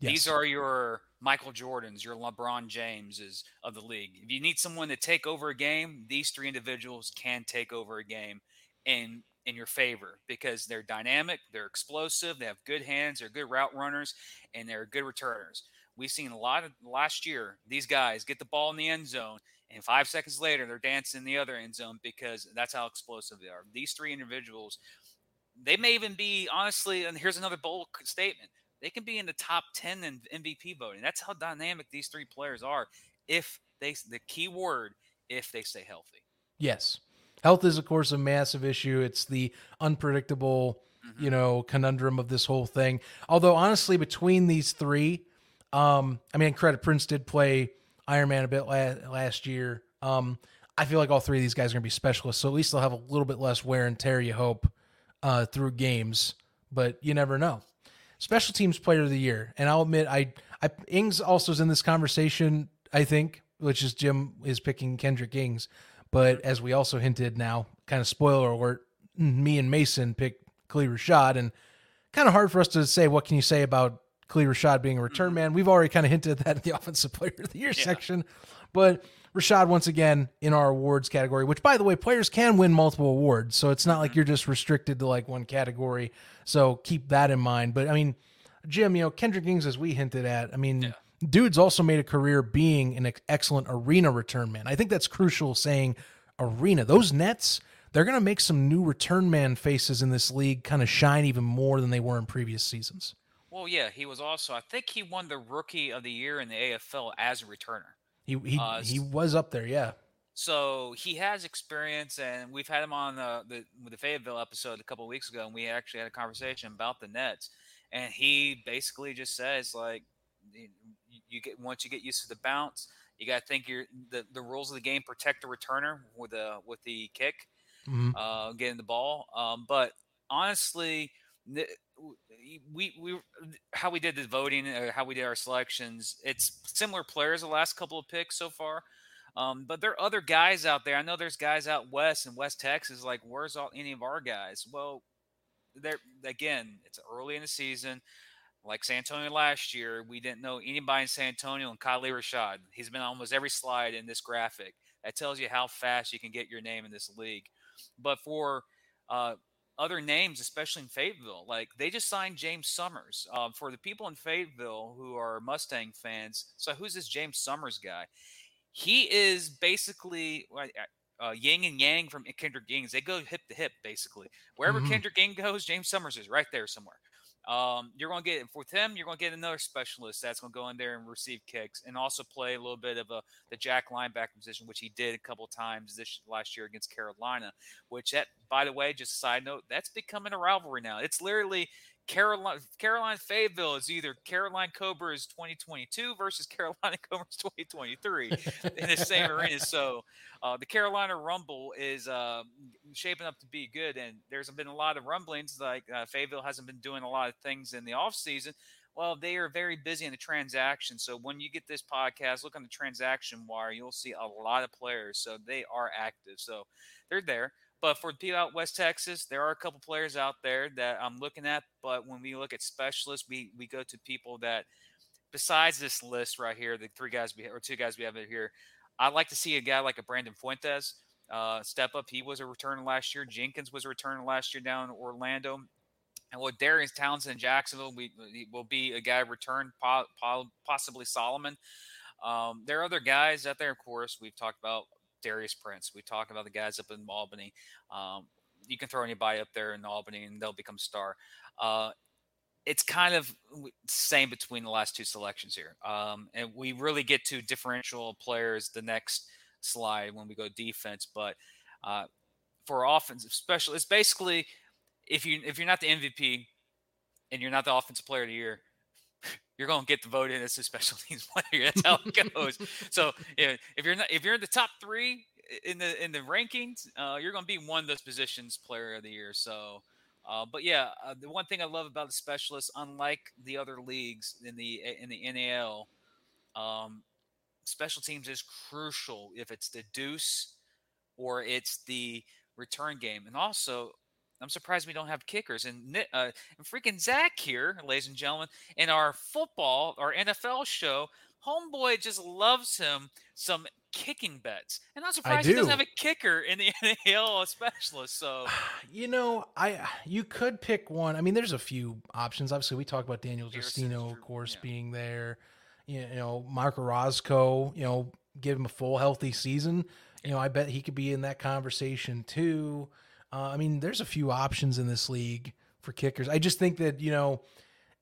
These are your Michael Jordans, your LeBron Jameses of the league. If you need someone to take over a game, these three individuals can take over a game in in your favor because they're dynamic, they're explosive, they have good hands, they're good route runners, and they're good returners. We've seen a lot of last year. These guys get the ball in the end zone, and five seconds later, they're dancing in the other end zone because that's how explosive they are. These three individuals, they may even be honestly. And here's another bold statement: they can be in the top ten in MVP voting. That's how dynamic these three players are. If they, the key word, if they stay healthy. Yes. Health is, of course, a massive issue. It's the unpredictable, Mm-hmm. you know, conundrum of this whole thing. Although, honestly, between these three, um, I mean, credit Prince did play Iron Man a bit la- last year. Um, I feel like all three of these guys are going to be specialists, so at least they'll have a little bit less wear and tear, you hope, uh, through games. But you never know. Special teams player of the year, and I'll admit, I, I Ings also is in this conversation. I think, which is Jim is picking Kendrick Ings, but as we also hinted now, kind of spoiler alert, me and Mason picked Khalil Rashad, and kind of hard for us to say what can you say about Khalil Rashad being a return mm-hmm. man. We've already kind of hinted at that in the offensive player of the year section, but Rashad once again in our awards category, which by the way, players can win multiple awards, so it's not like mm-hmm. you're just restricted to like one category. So keep that in mind. But I mean, Jim, you know, Kendrick Ings, as we hinted at, I mean, dude's also made a career being an excellent arena return man. I think that's crucial saying arena. Those Nets, they're going to make some new return man faces in this league kind of shine even more than they were in previous seasons. Well, yeah, he was also. I think he won the Rookie of the Year in the AFL as a returner. He he, Uh, he was up there, yeah. So he has experience, and we've had him on the the, the Fayetteville episode a couple of weeks ago, and we actually had a conversation about the Nets. And he basically just says like, you, get once you get used to the bounce, you got to think you're the, the rules of the game protect the returner with the with the kick, Mhm. uh, getting the ball. Um, but honestly, we we how we did the voting, uh, how we did our selections, it's similar players the last couple of picks so far. Um, but there are other guys out there. I know there's guys out west in West Texas. Like, where's all any of our guys? Well, there again, it's early in the season. Like San Antonio last year, we didn't know anybody in San Antonio and Khalil Rashad. He's been on almost every slide in this graphic. That tells you how fast you can get your name in this league. But for uh, other names, especially in Fayetteville, like they just signed James Summers. Um, for the people in Fayetteville who are Mustang fans, so who's this James Summers guy? He is basically like, uh, yin and yang from Kendrick Ings. They go hip to hip, basically. Wherever Mhm. Kendrick Ing goes, James Summers is right there somewhere. Um, you're going to get with him. You're going to get another specialist that's going to go in there and receive kicks, and also play a little bit of a the jack linebacker position, which he did a couple times this last year against Carolina. Which that, by the way, just a side note, that's becoming a rivalry now. It's literally Carolina Caroline Fayetteville is either Caroline Cobras 2022 versus Carolina Cobras 2023 in the same arena. So uh, the Carolina Rumble is uh, shaping up to be good, and there's been a lot of rumblings like uh, Fayetteville hasn't been doing a lot of things in the off season. Well, they are very busy in the transaction. So when you get this podcast, look on the transaction wire. You'll see a lot of players. So they are active. So they're there. But for people out West Texas, there are a couple players out there that I'm looking at. But when we look at specialists, we we go to people that besides this list right here, the three guys we or two guys we have here, I'd like to see a guy like a Brandon Fuentes uh, step up. He was a returner last year. Jenkins was a returner last year down in Orlando. And with Darian Townsend in Jacksonville, we will be a guy returned, po- po- possibly Solomon. Um, there are other guys out there, of course. We've talked about Darius Prince. We talk about the guys up in Albany. Um, you can throw anybody up there in Albany and they'll become star. Uh, it's kind of same between the last two selections here. Um, and we really get to differential players the next slide when we go defense. But uh, for offensive special, it's basically if you if you're not the MVP and you're not the offensive player of the year, you're going to get the vote in as a special teams player. That's how it goes. so yeah, if you're not if you're in the top three in the in the rankings, uh, you're going to be one of those positions player of the year. So. Uh, but yeah, uh, the one thing I love about the specialists, unlike the other leagues in the in the NAL, um, special teams is crucial if it's the deuce or it's the return game. And also, I'm surprised we don't have kickers. And, uh, and freaking Zach here, ladies and gentlemen, in our football, our NFL show, Homeboy just loves him some kicking bets. And I'm surprised he doesn't have a kicker in the NAL specialist. So you know, I you could pick one. I mean, there's a few options. Obviously, we talk about Daniel Justino, of course, yeah. being there. You know, Marco Roscoe, you know, give him a full healthy season. You know, I bet he could be in that conversation too. Uh, I mean, there's a few options in this league for kickers. I just think that you know,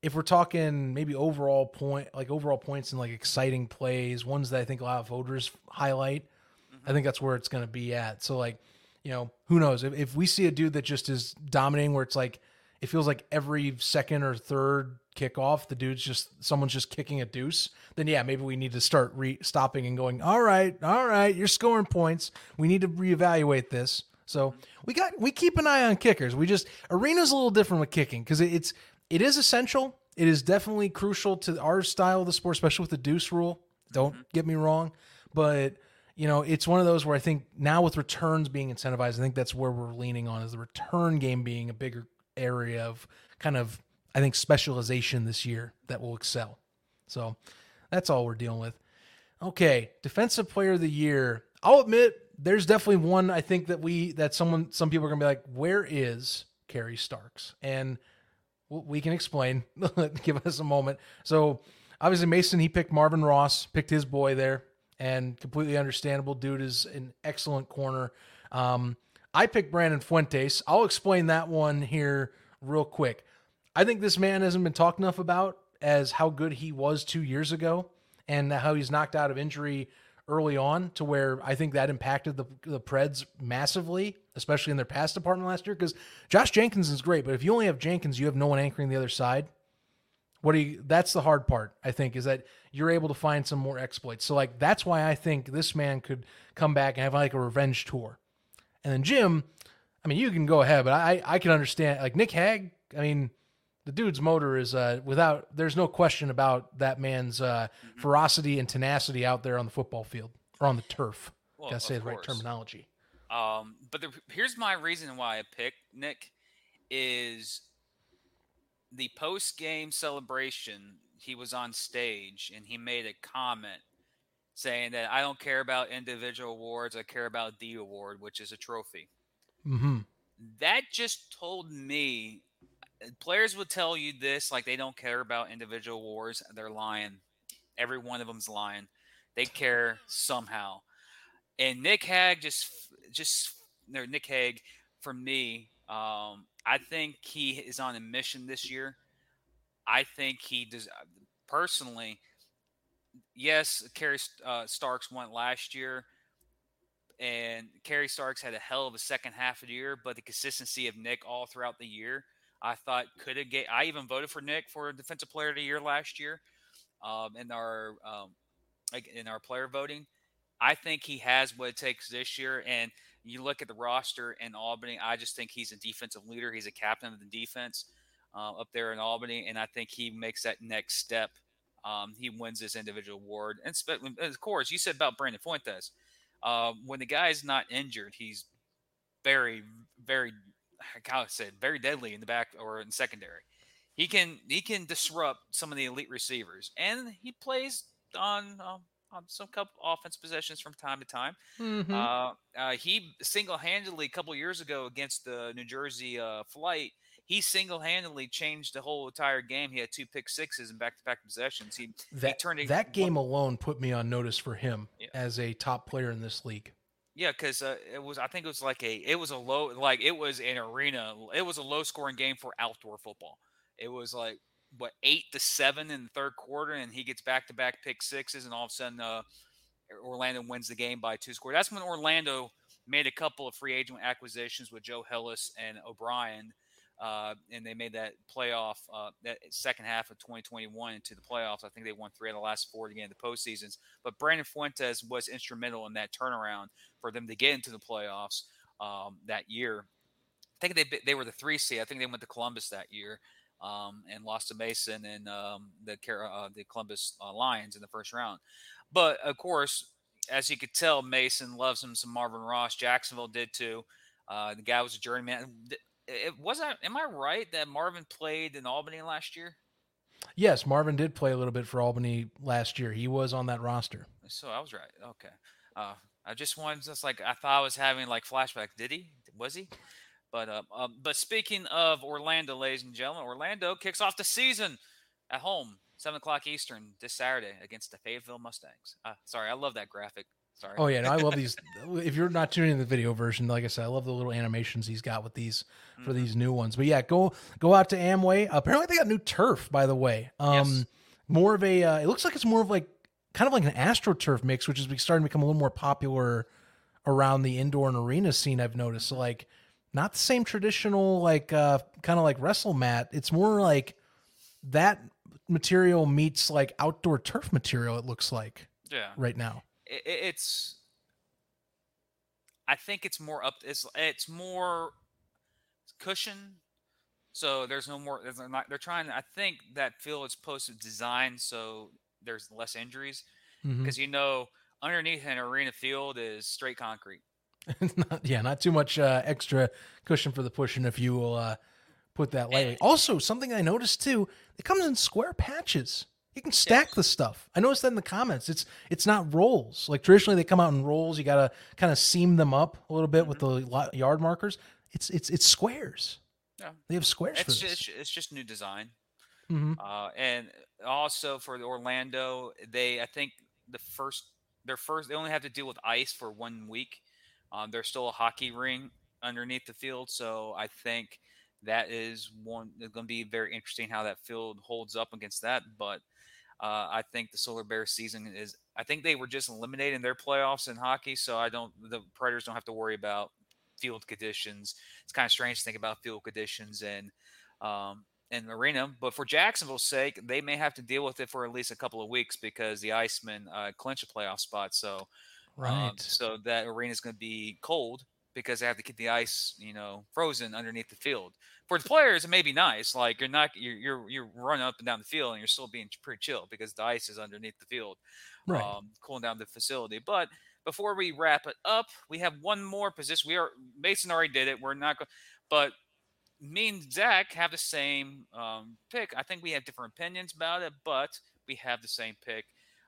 if we're talking maybe overall point, like overall points and like exciting plays, ones that I think a lot of voters highlight, mm-hmm. I think that's where it's going to be at. So like, you know, who knows if, if we see a dude that just is dominating, where it's like it feels like every second or third kickoff, the dude's just someone's just kicking a deuce, then yeah, maybe we need to start re- stopping and going, all right, all right, you're scoring points. We need to reevaluate this. So we got we keep an eye on kickers. We just arena's a little different with kicking because it's it is essential. It is definitely crucial to our style of the sport, especially with the deuce rule. Don't mm-hmm. get me wrong, but you know it's one of those where I think now with returns being incentivized, I think that's where we're leaning on is the return game being a bigger area of kind of I think specialization this year that will excel. So that's all we're dealing with. Okay, defensive player of the year. I'll admit there's definitely one I think that we that someone some people are gonna be like, where is Kerry Starks? And we can explain. Give us a moment. So obviously Mason he picked Marvin Ross, picked his boy there, and completely understandable. Dude is an excellent corner. Um, I picked Brandon Fuentes. I'll explain that one here real quick. I think this man hasn't been talked enough about as how good he was two years ago and how he's knocked out of injury early on to where I think that impacted the the Preds massively, especially in their pass department last year. Because Josh Jenkins is great, but if you only have Jenkins, you have no one anchoring the other side. What do you? That's the hard part. I think is that you're able to find some more exploits. So like that's why I think this man could come back and have like a revenge tour. And then Jim, I mean, you can go ahead, but I I can understand like Nick Hague. I mean, the dude's motor is uh, without there's no question about that man's uh, mm-hmm. ferocity and tenacity out there on the football field or on the turf. Well, Gotta say the right terminology. Um, but the, here's my reason why I picked Nick is the post game celebration. He was on stage and he made a comment saying that I don't care about individual awards. I care about the award, which is a trophy. Mm-hmm. That just told me players would tell you this like they don't care about individual wars. They're lying. Every one of them's lying. They care somehow. And Nick Hague just just no, Nick Hague for me. Um, I think he is on a mission this year. I think he does personally. Yes, Kerry uh, Starks went last year, and Kerry Starks had a hell of a second half of the year. But the consistency of Nick all throughout the year I thought could have get. I even voted for Nick for Defensive Player of the Year last year, um, in our um, in our player voting. I think he has what it takes this year. And you look at the roster in Albany, I just think he's a defensive leader. He's a captain of the defense uh, up there in Albany, and I think he makes that next step. Um, he wins this individual award. And of course, you said about Brandon Fuentes. Uh, when the guy's not injured, he's very, very I said very deadly in the back or in secondary. he can he can disrupt some of the elite receivers, and he plays on um, on some couple offense possessions from time to time. Mhm. Uh, uh, he single-handedly a couple years ago against the New Jersey uh, Flight, he single-handedly changed the whole entire game. He had two pick sixes and back-to-back possessions. He that turned it- that game alone put me on notice for him Yeah. as a top player in this league. Yeah, because uh, it was. I think it was like a. It was a low. Like it was an arena. It was a low scoring game for outdoor football. It was like what eight to seven in the third quarter, and he gets back to back pick sixes, and all of a sudden, uh, Orlando wins the game by two scores. That's when Orlando made a couple of free agent acquisitions with Joe Hillis and O'Brien. Uh, and they made that playoff uh, that second half of 2021 into the playoffs. I think they won three out of the last four to get into the postseasons. But Brandon Fuentes was instrumental in that turnaround for them to get into the playoffs um, that year. I think they they were the three seed. I think they went to Columbus that year um, and lost to Mason and um, the uh, the Columbus uh, Lions in the first round. But of course, as you could tell, Mason loves him some Marvin Ross. Jacksonville did too. Uh, the guy was a journeyman. It was I am I right that Marvin played in Albany last year? Yes, Marvin did play a little bit for Albany last year. He was on that roster. So I was right. Okay. Uh, I just wanted just like I thought I was having like flashback. Did he? Was he? But uh, um, but speaking of Orlando, ladies and gentlemen, Orlando kicks off the season at home, seven o'clock Eastern this Saturday against the Fayetteville Mustangs. Uh, sorry, I love that graphic. Sorry. Oh yeah, no, I love these. if you're not tuning in the video version, like I said, I love the little animations he's got with these for Mhm. these new ones. But yeah, go go out to Amway. Apparently they got new turf, by the way. Um, Yes. more of a. Uh, it looks like it's more of like kind of like an astroturf mix, which is starting to become a little more popular around the indoor and arena scene. I've noticed. So like, not the same traditional like uh, kind of like wrestle mat. It's more like that material meets like outdoor turf material. It looks like Yeah. right now. It, it- it's I think it's more up it's it's more cushion so there's no more there's not they're trying I think that field is supposed to design so there's less injuries because you know underneath an arena field is straight concrete not, yeah, not too much uh, extra cushion for the pushing if you will uh, put that lightly. Also, something I noticed too, it comes in square patches. You can stack the stuff. I noticed that in the comments. It's it's not rolls. Like traditionally, they come out in rolls. You gotta kind of seam them up a little bit with the yard markers. It's it's it's squares. Yeah. They have squares for it's just, it's just new design hmm Uh, and also for the Orlando, they I think the first their first they only have to deal with ice for one week. Um, there's still a hockey ring underneath the field, so I think that is one. It's going to be very interesting how that field holds up against that. But uh, I think the Solar Bears season is. I think they were just eliminated in their playoffs in hockey, so I don't. The Predators don't have to worry about field conditions. It's kind of strange to think about field conditions and um, in the arena. But for Jacksonville's sake, they may have to deal with it for at least a couple of weeks because the Icemen uh, clinch a playoff spot. So, Right. um, so that arena is going to be cold because they have to keep the ice, you know, frozen underneath the field. For the players, it may be nice. Like you're not you're you're, you're running up and down the field and you're still being pretty chill because the ice is underneath the field, right. um, cooling down the facility. But before we wrap it up, we have one more position. We are Mason already did it. We're not going, but me and Zach have the same um, pick. I think we have different opinions about it, but we have the same pick.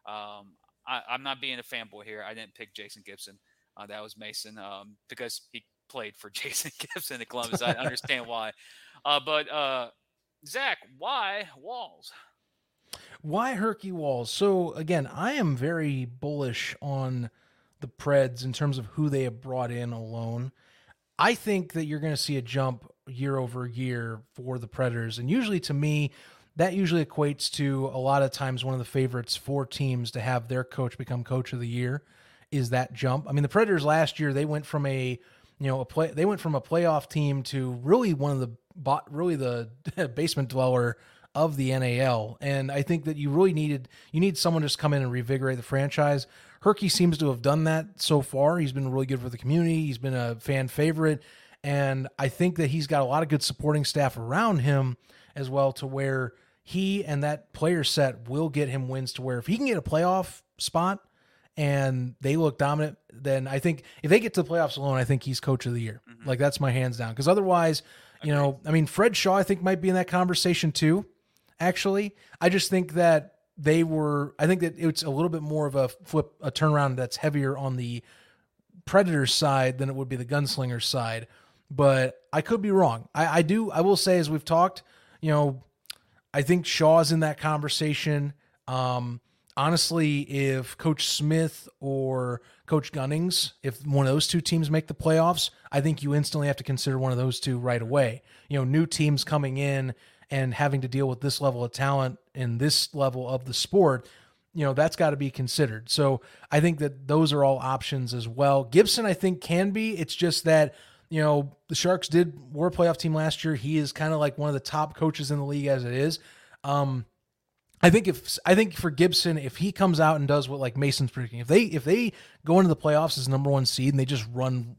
Um, I, I'm not being a fanboy here. I didn't pick Jason Gibson. Uh, that was Mason um, because he played for Jason Gibson at Columbus. I understand why. Uh, but uh, Zach, why Walls? Why Herkie Walls? So again, I am very bullish on the Preds in terms of who they have brought in alone. I think that you're going to see a jump year over year for the Predators, and usually to me, that usually equates to a lot of times one of the favorites for teams to have their coach become coach of the year is that jump. I mean, the Predators last year they went from a you know a play they went from a playoff team to really one of the bot really the basement dweller of the NAL. And I think that you really needed you need someone just come in and revigorate the franchise. Herkie seems to have done that so far. He's been really good for the community. He's been a fan favorite. And I think that he's got a lot of good supporting staff around him as well to where he and that player set will get him wins to where if he can get a playoff spot and they look dominant, then I think if they get to the playoffs alone, I think he's coach of the year. Mhm. Like that's my hands down. Because otherwise, you know, I mean, Fred Shaw, I think might be in that conversation too. Actually, I just think that they were. I think that it's a little bit more of a flip, a turnaround that's heavier on the Predators side than it would be the Gunslinger side. But I could be wrong. I, I do. I will say, as we've talked, you know, I think Shaw's in that conversation. Um, honestly, if Coach Smith or Coach Gunnings, if one of those two teams make the playoffs, I think you instantly have to consider one of those two right away. You know, new teams coming in and having to deal with this level of talent in this level of the sport, you know, that's got to be considered. So I think that those are all options as well. Gibson, I think, can be. It's just that, you know, the Sharks did were a playoff team last year. He is kind of like one of the top coaches in the league as it is. Um, I think if I think for Gibson, if he comes out and does what like Mason's predicting, if they if they go into the playoffs as number one seed and they just run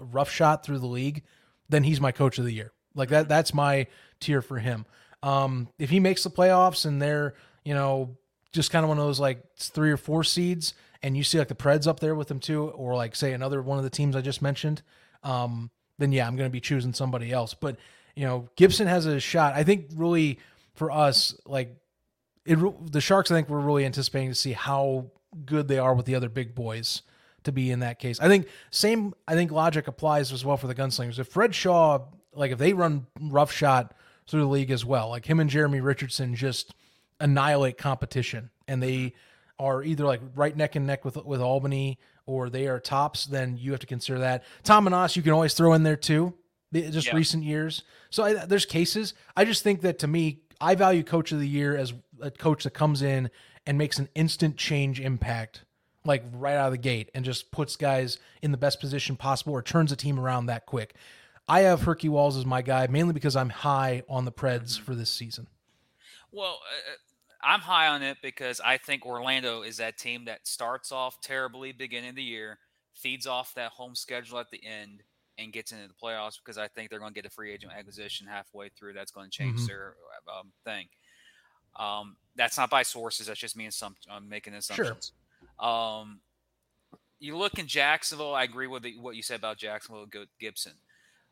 rough shot through the league, then he's my coach of the year. Like that that's my tier for him. Um, if he makes the playoffs and they're you know just kind of one of those like three or four seeds, and you see like the Preds up there with them too, or like say another one of the teams I just mentioned, um, then yeah, I'm going to be choosing somebody else. But you know, Gibson has a shot. I think really for us, like it, the Sharks, I think we're really anticipating to see how good they are with the other big boys to be in that case. I think same. I think logic applies as well for the Gunslingers. If Fred Shaw, like if they run rough shot through the league as well, like him and Jeremy Richardson just annihilate competition, and they are either like right neck and neck with with Albany or they are tops, then you have to consider that. Tom Menas, you can always throw in there too. Just Yeah. recent years, so I, there's cases. I just think that to me, I value coach of the year as a coach that comes in and makes an instant change impact, like right out of the gate, and just puts guys in the best position possible or turns a team around that quick. I have Herkie Walls as my guy mainly because I'm high on the Preds for this season. Well, uh, I'm high on it because I think Orlando is that team that starts off terribly beginning of the year, feeds off that home schedule at the end, and gets into the playoffs because I think they're going to get a free agent acquisition halfway through. That's going to change Mhm. their um, thing. Um, that's not by sources. That's just me assump- I'm making assumptions. Um, you look in Jacksonville. I agree with the, what you said about Jacksonville. Gibson.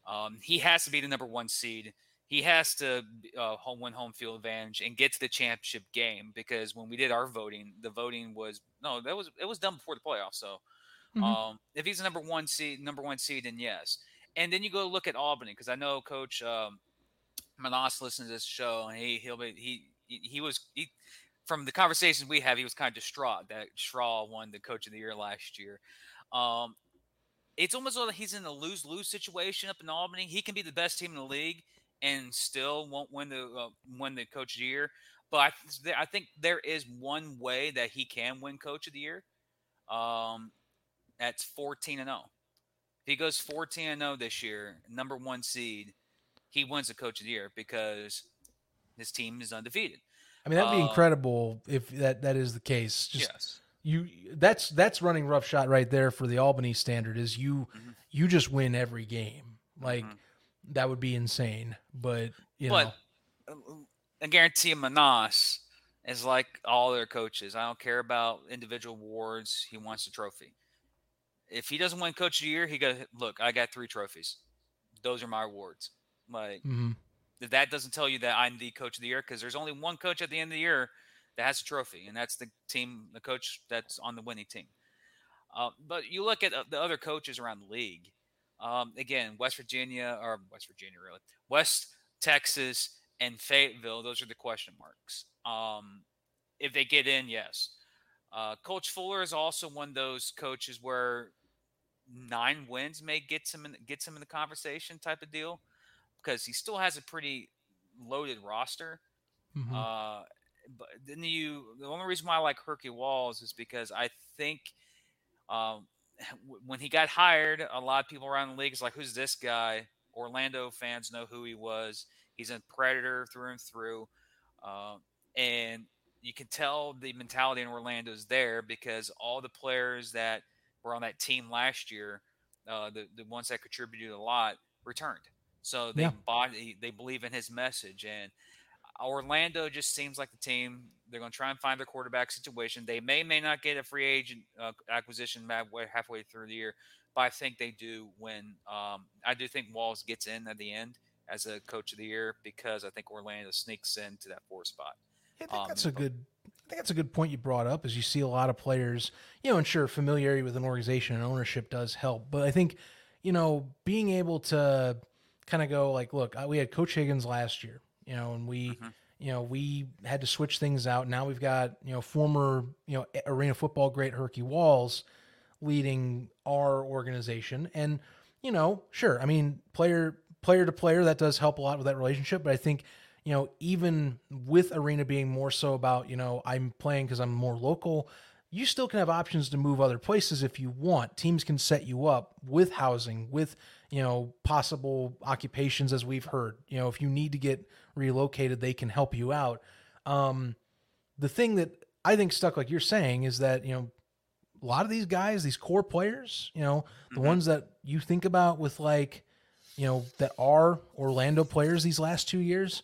Um, he has to be the number one seed. He has to uh, home win home field advantage and get to the championship game because when we did our voting, the voting was no, that was it was done before the playoffs. So, Mhm. um, if he's the number one seed, number one seed, then yes. And then you go look at Albany because I know Coach um, Menas listens to this show and he he'll be he he, was he from the conversations we have he was kind of distraught that Straw won the Coach of the Year last year. Um, it's almost like he's in a lose lose situation up in Albany. He can be the best team in the league and still won't win the uh, win the Coach of the Year. But I, I think there is one way that he can win Coach of the Year. Um, that's fourteen and zero. If he goes fourteen and zero this year, number one seed, he wins the Coach of the Year because his team is undefeated. I mean, that'd be Uh, incredible if that that is the case. Just yes. you that's that's running rough shot right there for the Albany standard is you Mhm. you just win every game. Like Mhm. that would be insane. But you But know uh, I guarantee Menas is like all their coaches. I don't care about individual awards. He wants a trophy. If he doesn't win Coach of the Year, he got look. I got three trophies. Those are my awards. Like mhm. that doesn't tell you that I'm the Coach of the Year because there's only one coach at the end of the year that has a trophy, and that's the team, the coach that's on the winning team. Uh, but you look at uh, the other coaches around the league. Um, again, West Virginia or West Virginia, really, West Texas and Fayetteville. Those are the question marks. Um, if they get in, yes. Uh, Coach Fuller is also one of those coaches where nine wins may get him in, gets him in the conversation type of deal because he still has a pretty loaded roster. Mhm. Uh, but then you, the only reason why I like Herkie Walls is because I think um, w- when he got hired, a lot of people around the league is like, "Who's this guy?" Orlando fans know who he was. He's a predator through and through, uh, and you can tell the mentality in Orlando is there because all the players that were on that team last year, uh, the the ones that contributed a lot, returned. So they Yeah. bought, they believe in his message, and Orlando just seems like the team. They're going to try and find their quarterback situation. They may may not get a free agent uh, acquisition halfway, halfway through the year, but I think they do when um, I do think Walls gets in at the end as a coach of the year because I think Orlando sneaks into that four spot. I think um, that's a good. I think that's a good point you brought up. Is you see a lot of players, you know, and sure, familiarity with an organization and ownership does help, but I think, you know, being able to kind of go like, look, we had Coach Higgins last year, you know, and we. Mm-hmm you know, we had to switch things out. Now we've got, you know, former, you know, arena football great Herkie Walls leading our organization. And, you know, sure, I mean, player player to player, that does help a lot with that relationship. But I think, you know, even with arena being more so about, you know, I'm playing because I'm more local, you still can have options to move other places if you want. Teams can set you up with housing, with you know, possible occupations as we've heard. You know, if you need to get relocated, they can help you out. Um, the thing that I think stuck, like you're saying, is that, you know, a lot of these guys, these core players, you know, the mm-hmm. ones that you think about with like, you know, that are Orlando players these last two years,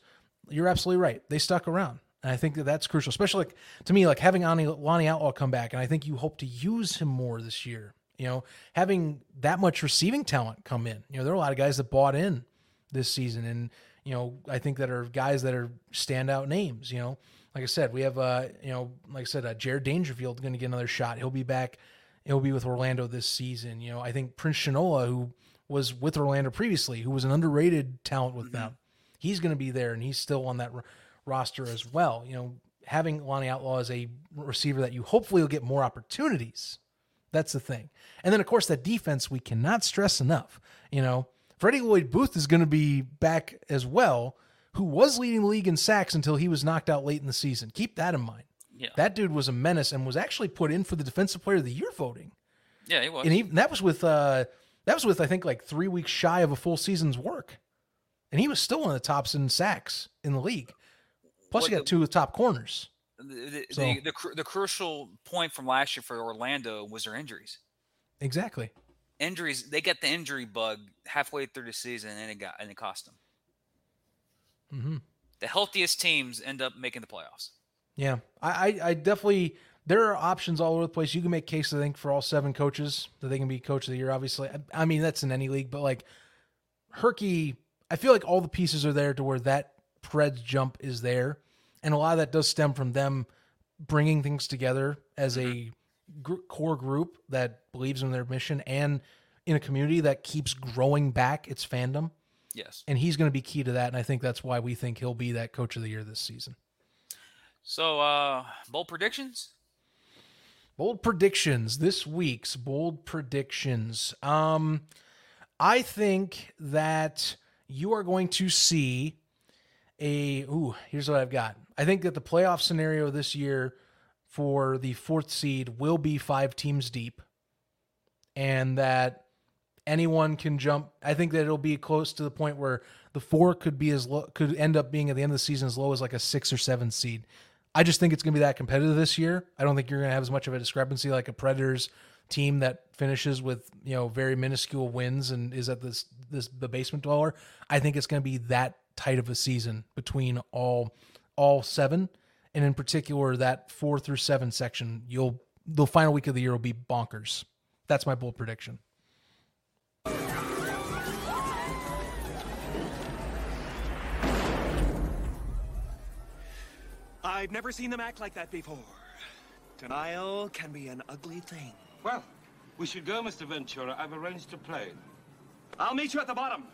you're absolutely right. They stuck around. And I think that that's crucial, especially like to me, like having Lonnie Outlaw come back. And I think you hope to use him more this year. You know, having that much receiving talent come in. You know, there are a lot of guys that bought in this season, and you know, I think that are guys that are standout names. You know, like I said, we have uh, you know, like I said, uh, Jared Dangerfield going to get another shot. He'll be back. He'll be with Orlando this season. You know, I think Prince Shinola, who was with Orlando previously, who was an underrated talent with mm-hmm. them, he's going to be there, and he's still on that r- roster as well. You know, having Lonnie Outlaw as a receiver that you hopefully will get more opportunities that's the thing. And then, of course, that defense we cannot stress enough. You know, Freddie Lloyd Booth is going to be back as well, who was leading the league in sacks until he was knocked out late in the season. Keep that in mind. Yeah. That dude was a menace and was actually put in for the defensive player of the year voting. Yeah, he was. And he, that was with uh that was with I think like 3 weeks shy of a full season's work. And he was still one of the tops in sacks in the league. Plus what he got the, two of the top corners the, so, the, the, the crucial point from last year for Orlando was their injuries. Exactly. Injuries. They got the injury bug halfway through the season, and it got and it cost them. Mm-hmm. The healthiest teams end up making the playoffs. Yeah, I, I, I definitely. There are options all over the place. You can make case, I think, for all seven coaches that they can be coach of the year. Obviously, I, I mean that's in any league, but like Herkie, I feel like all the pieces are there to where that Preds jump is there and a lot of that does stem from them bringing things together as a mm-hmm. gr- core group that believes in their mission and in a community that keeps growing back its fandom. Yes. And he's going to be key to that. And I think that's why we think he'll be that coach of the year this season. So, uh, bold predictions? Bold predictions. This week's bold predictions. Um, I think that you are going to see a ooh, here's what I've got. I think that the playoff scenario this year for the fourth seed will be five teams deep, and that anyone can jump. I think that it'll be close to the point where the four could be as low, could end up being at the end of the season as low as like a six or seven seed. I just think it's going to be that competitive this year. I don't think you're going to have as much of a discrepancy like a Predators team that finishes with you know very minuscule wins and is at this this the basement dweller. I think it's going to be that tight of a season between all all seven, and in particular that four through seven section. You'll the final week of the year will be bonkers. That's my bold prediction. I've never seen them act like that before. Denial can be an ugly thing. Well, we should go, Mr. Ventura. I've arranged a plane. I'll meet you at the bottom.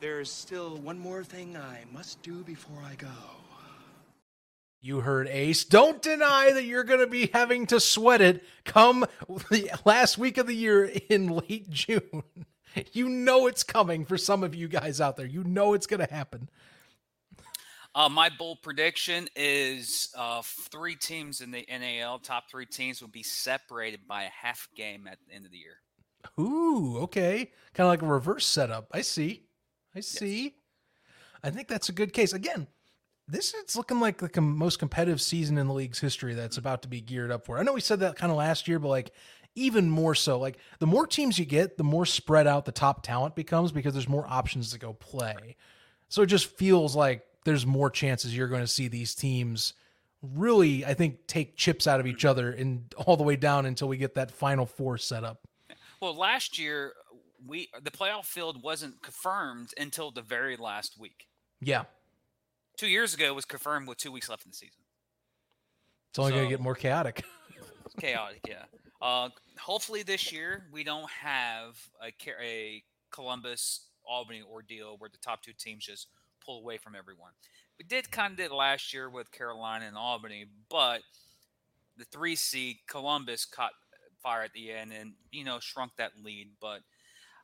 There's still one more thing I must do before I go. You heard Ace. Don't deny that you're going to be having to sweat it come the last week of the year in late June. You know it's coming for some of you guys out there. You know it's going to happen. Uh, my bold prediction is uh, three teams in the NAL, top three teams, will be separated by a half game at the end of the year. Ooh, okay. Kind of like a reverse setup. I see. I see. Yes. I think that's a good case. Again, this is looking like the com- most competitive season in the league's history that's mm-hmm. about to be geared up for. I know we said that kind of last year, but like even more so, like the more teams you get, the more spread out the top talent becomes because there's more options to go play. So it just feels like there's more chances you're going to see these teams really, I think, take chips out of each other and all the way down until we get that final four set up. Well, last year we the playoff field wasn't confirmed until the very last week. Yeah, Two years ago it was confirmed with two weeks left in the season. it's only going to get more chaotic. chaotic yeah uh hopefully this year we don't have a, a columbus albany ordeal where the top two teams just pull away from everyone we did kind of did last year with carolina and albany but the three seed columbus caught fire at the end and you know shrunk that lead but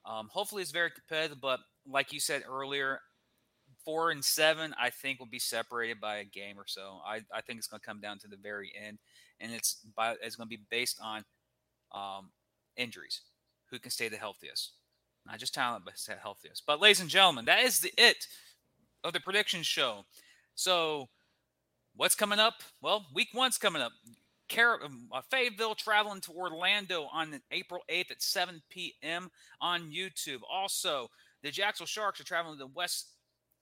um, hopefully it's very competitive but like you said earlier four and seven i think will be separated by a game or so i, I think it's going to come down to the very end and it's by it's going to be based on um, injuries. Who can stay the healthiest? Not just talent, but healthiest. But ladies and gentlemen, that is the it of the prediction show. So, what's coming up? Well, week one's coming up. Car- um, uh, Fayetteville traveling to Orlando on April 8th at 7 p.m. on YouTube. Also, the Jacksonville Sharks are traveling to West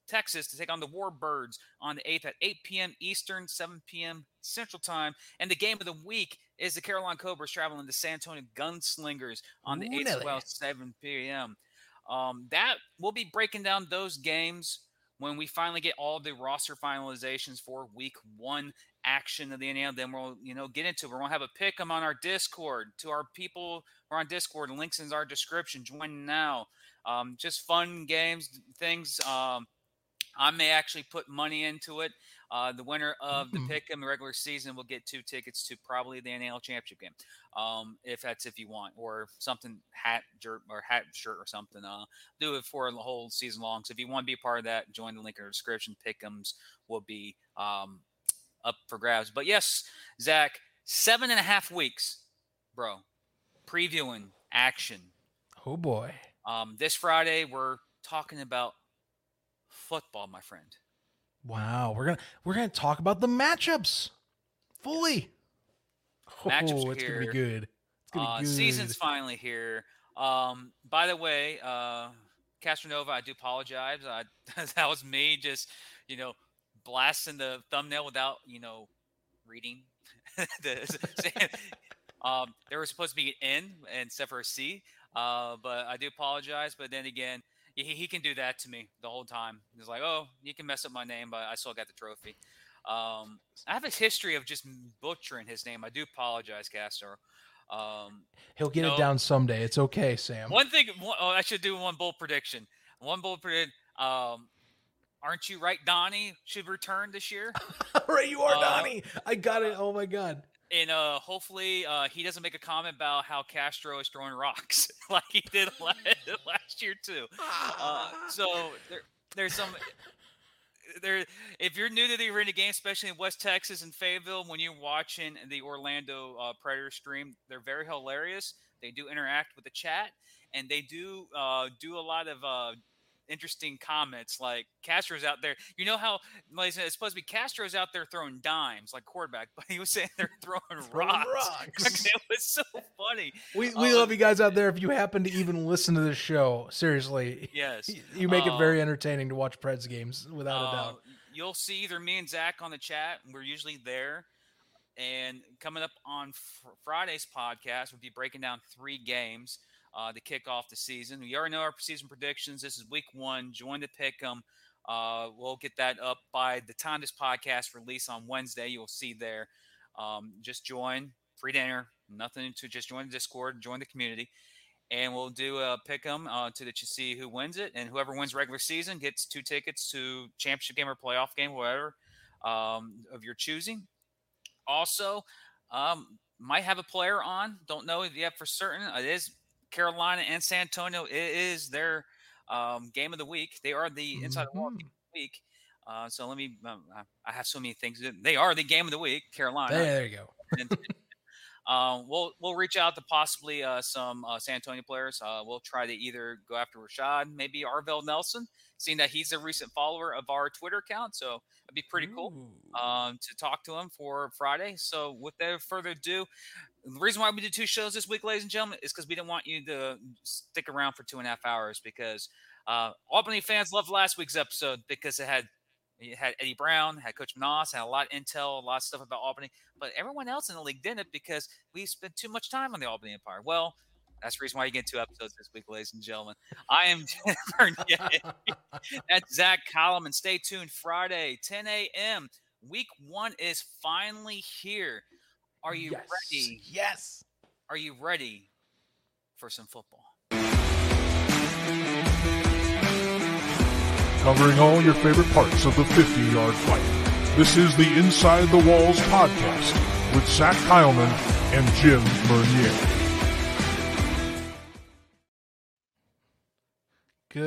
Texas to take on the Warbirds on the 8th at 8 p.m. Eastern, 7 p.m. Central Time. And the game of the week is the Carolina Cobras traveling to San Antonio Gunslingers on the Ooh, 8th at well, 7 p.m. Um, that we'll be breaking down those games when we finally get all the roster finalizations for week one action of the NL. Then we'll, you know, get into it. We're gonna have a pick 'em on our Discord to our people who are on Discord. Links in our description. Join now. Um, just fun games, things. Um, I may actually put money into it. Uh, the winner of the Mm. pick in the regular season will get two tickets to probably the NL championship game, um, if that's if you want, or something hat shirt or hat shirt or something. Uh, do it for the whole season long. So if you want to be a part of that, join the link in the description. Pick'ems will be um, up for grabs. But yes, Zach, seven and a half weeks, bro. Previewing action. Oh boy. Um, this Friday, we're talking about football, my friend. Wow, we're gonna we're gonna talk about the matchups fully. Matchups oh, it's gonna be here. good. It's gonna Uh, be good. season's finally here. Um, by the way, uh, Castronova, I do apologize. I, that was me just, you know, blasting the thumbnail without, you know, reading. the, um, there was supposed to be an N instead for a C, uh, but I do apologize. But then again, he, he can do that to me the whole time. He's like, oh, you can mess up my name, but I still got the trophy. Um, I have a history of just butchering his name. I do apologize, Castro. Um, He'll get it down someday. It's okay, Sam. one thing, one, oh, I should do one bold prediction. One bold prediction. Um, aren't you right? Donnie should return this year, right, you are, Uh, Donnie. I got it. Oh my god. And uh, hopefully uh, he doesn't make a comment about how Castro is throwing rocks like he did last, last year too. Uh, so there, there's some. There, if you're new to the arena game, especially in West Texas and Fayetteville, when you're watching the Orlando uh, Predator stream, they're very hilarious. They do interact with the chat, and they do uh, do a lot of uh, interesting comments. Like Castro's out there. You know how like it's supposed to be Castro's out there throwing dimes like quarterback, but he was saying they're throwing, Throwing rocks. rocks. it was so funny. We we Uh, love you guys out there. If you happen to even listen to this show, seriously, Yes. you make it Uh, very entertaining to watch Preds games without a Uh, doubt. You'll see either me and Zach on the chat. We're usually there. And coming up on fr- Friday's podcast, we'll be breaking down three games uh, to kick off the season. We already know our season predictions. This is week one. Join the pick 'em. Uh, we'll get that up by the time this podcast release on Wednesday. You'll see there. Um, just join, free dinner, nothing to just join the Discord, join the community and we'll do a pick 'em uh, to that you see who wins it, and whoever wins regular season gets two tickets to championship game or playoff game, whatever um, of your choosing. Also, um, might have a player on. Don't know yet for certain. It is Carolina and San Antonio. It is their um, game of the week. They are the inside the wall game of the week. Uh, so let me. Um, I- have so many things. They are the game of the week, Carolina. There, there you go. Um, we'll we'll reach out to possibly uh, some uh, San Antonio players. Uh, we'll try to either go after Rashad, maybe Arvell Nelson, seeing that he's a recent follower of our Twitter account. So it'd be pretty cool um, to talk to him for Friday. So without further ado, the reason why we did two shows this week, ladies and gentlemen, is because we didn't want you to stick around for two and a half hours because uh, Albany fans loved last week's episode because it had You had Eddie Brown, had Coach Moss, had a lot of intel, a lot of stuff about Albany, but everyone else in the league didn't because we spent too much time on the Albany Empire. Well, that's the reason why you get two episodes this week, ladies and gentlemen. I am. That's Zach McCollum, and stay tuned. Friday, 10 a.m. Week one is finally here. Are you yes. ready? Yes. Are you ready for some football? Covering all your favorite parts of the 50 yard fight. This is the Inside the Walls podcast with Zach Kyleman and Jim Bernier. Good.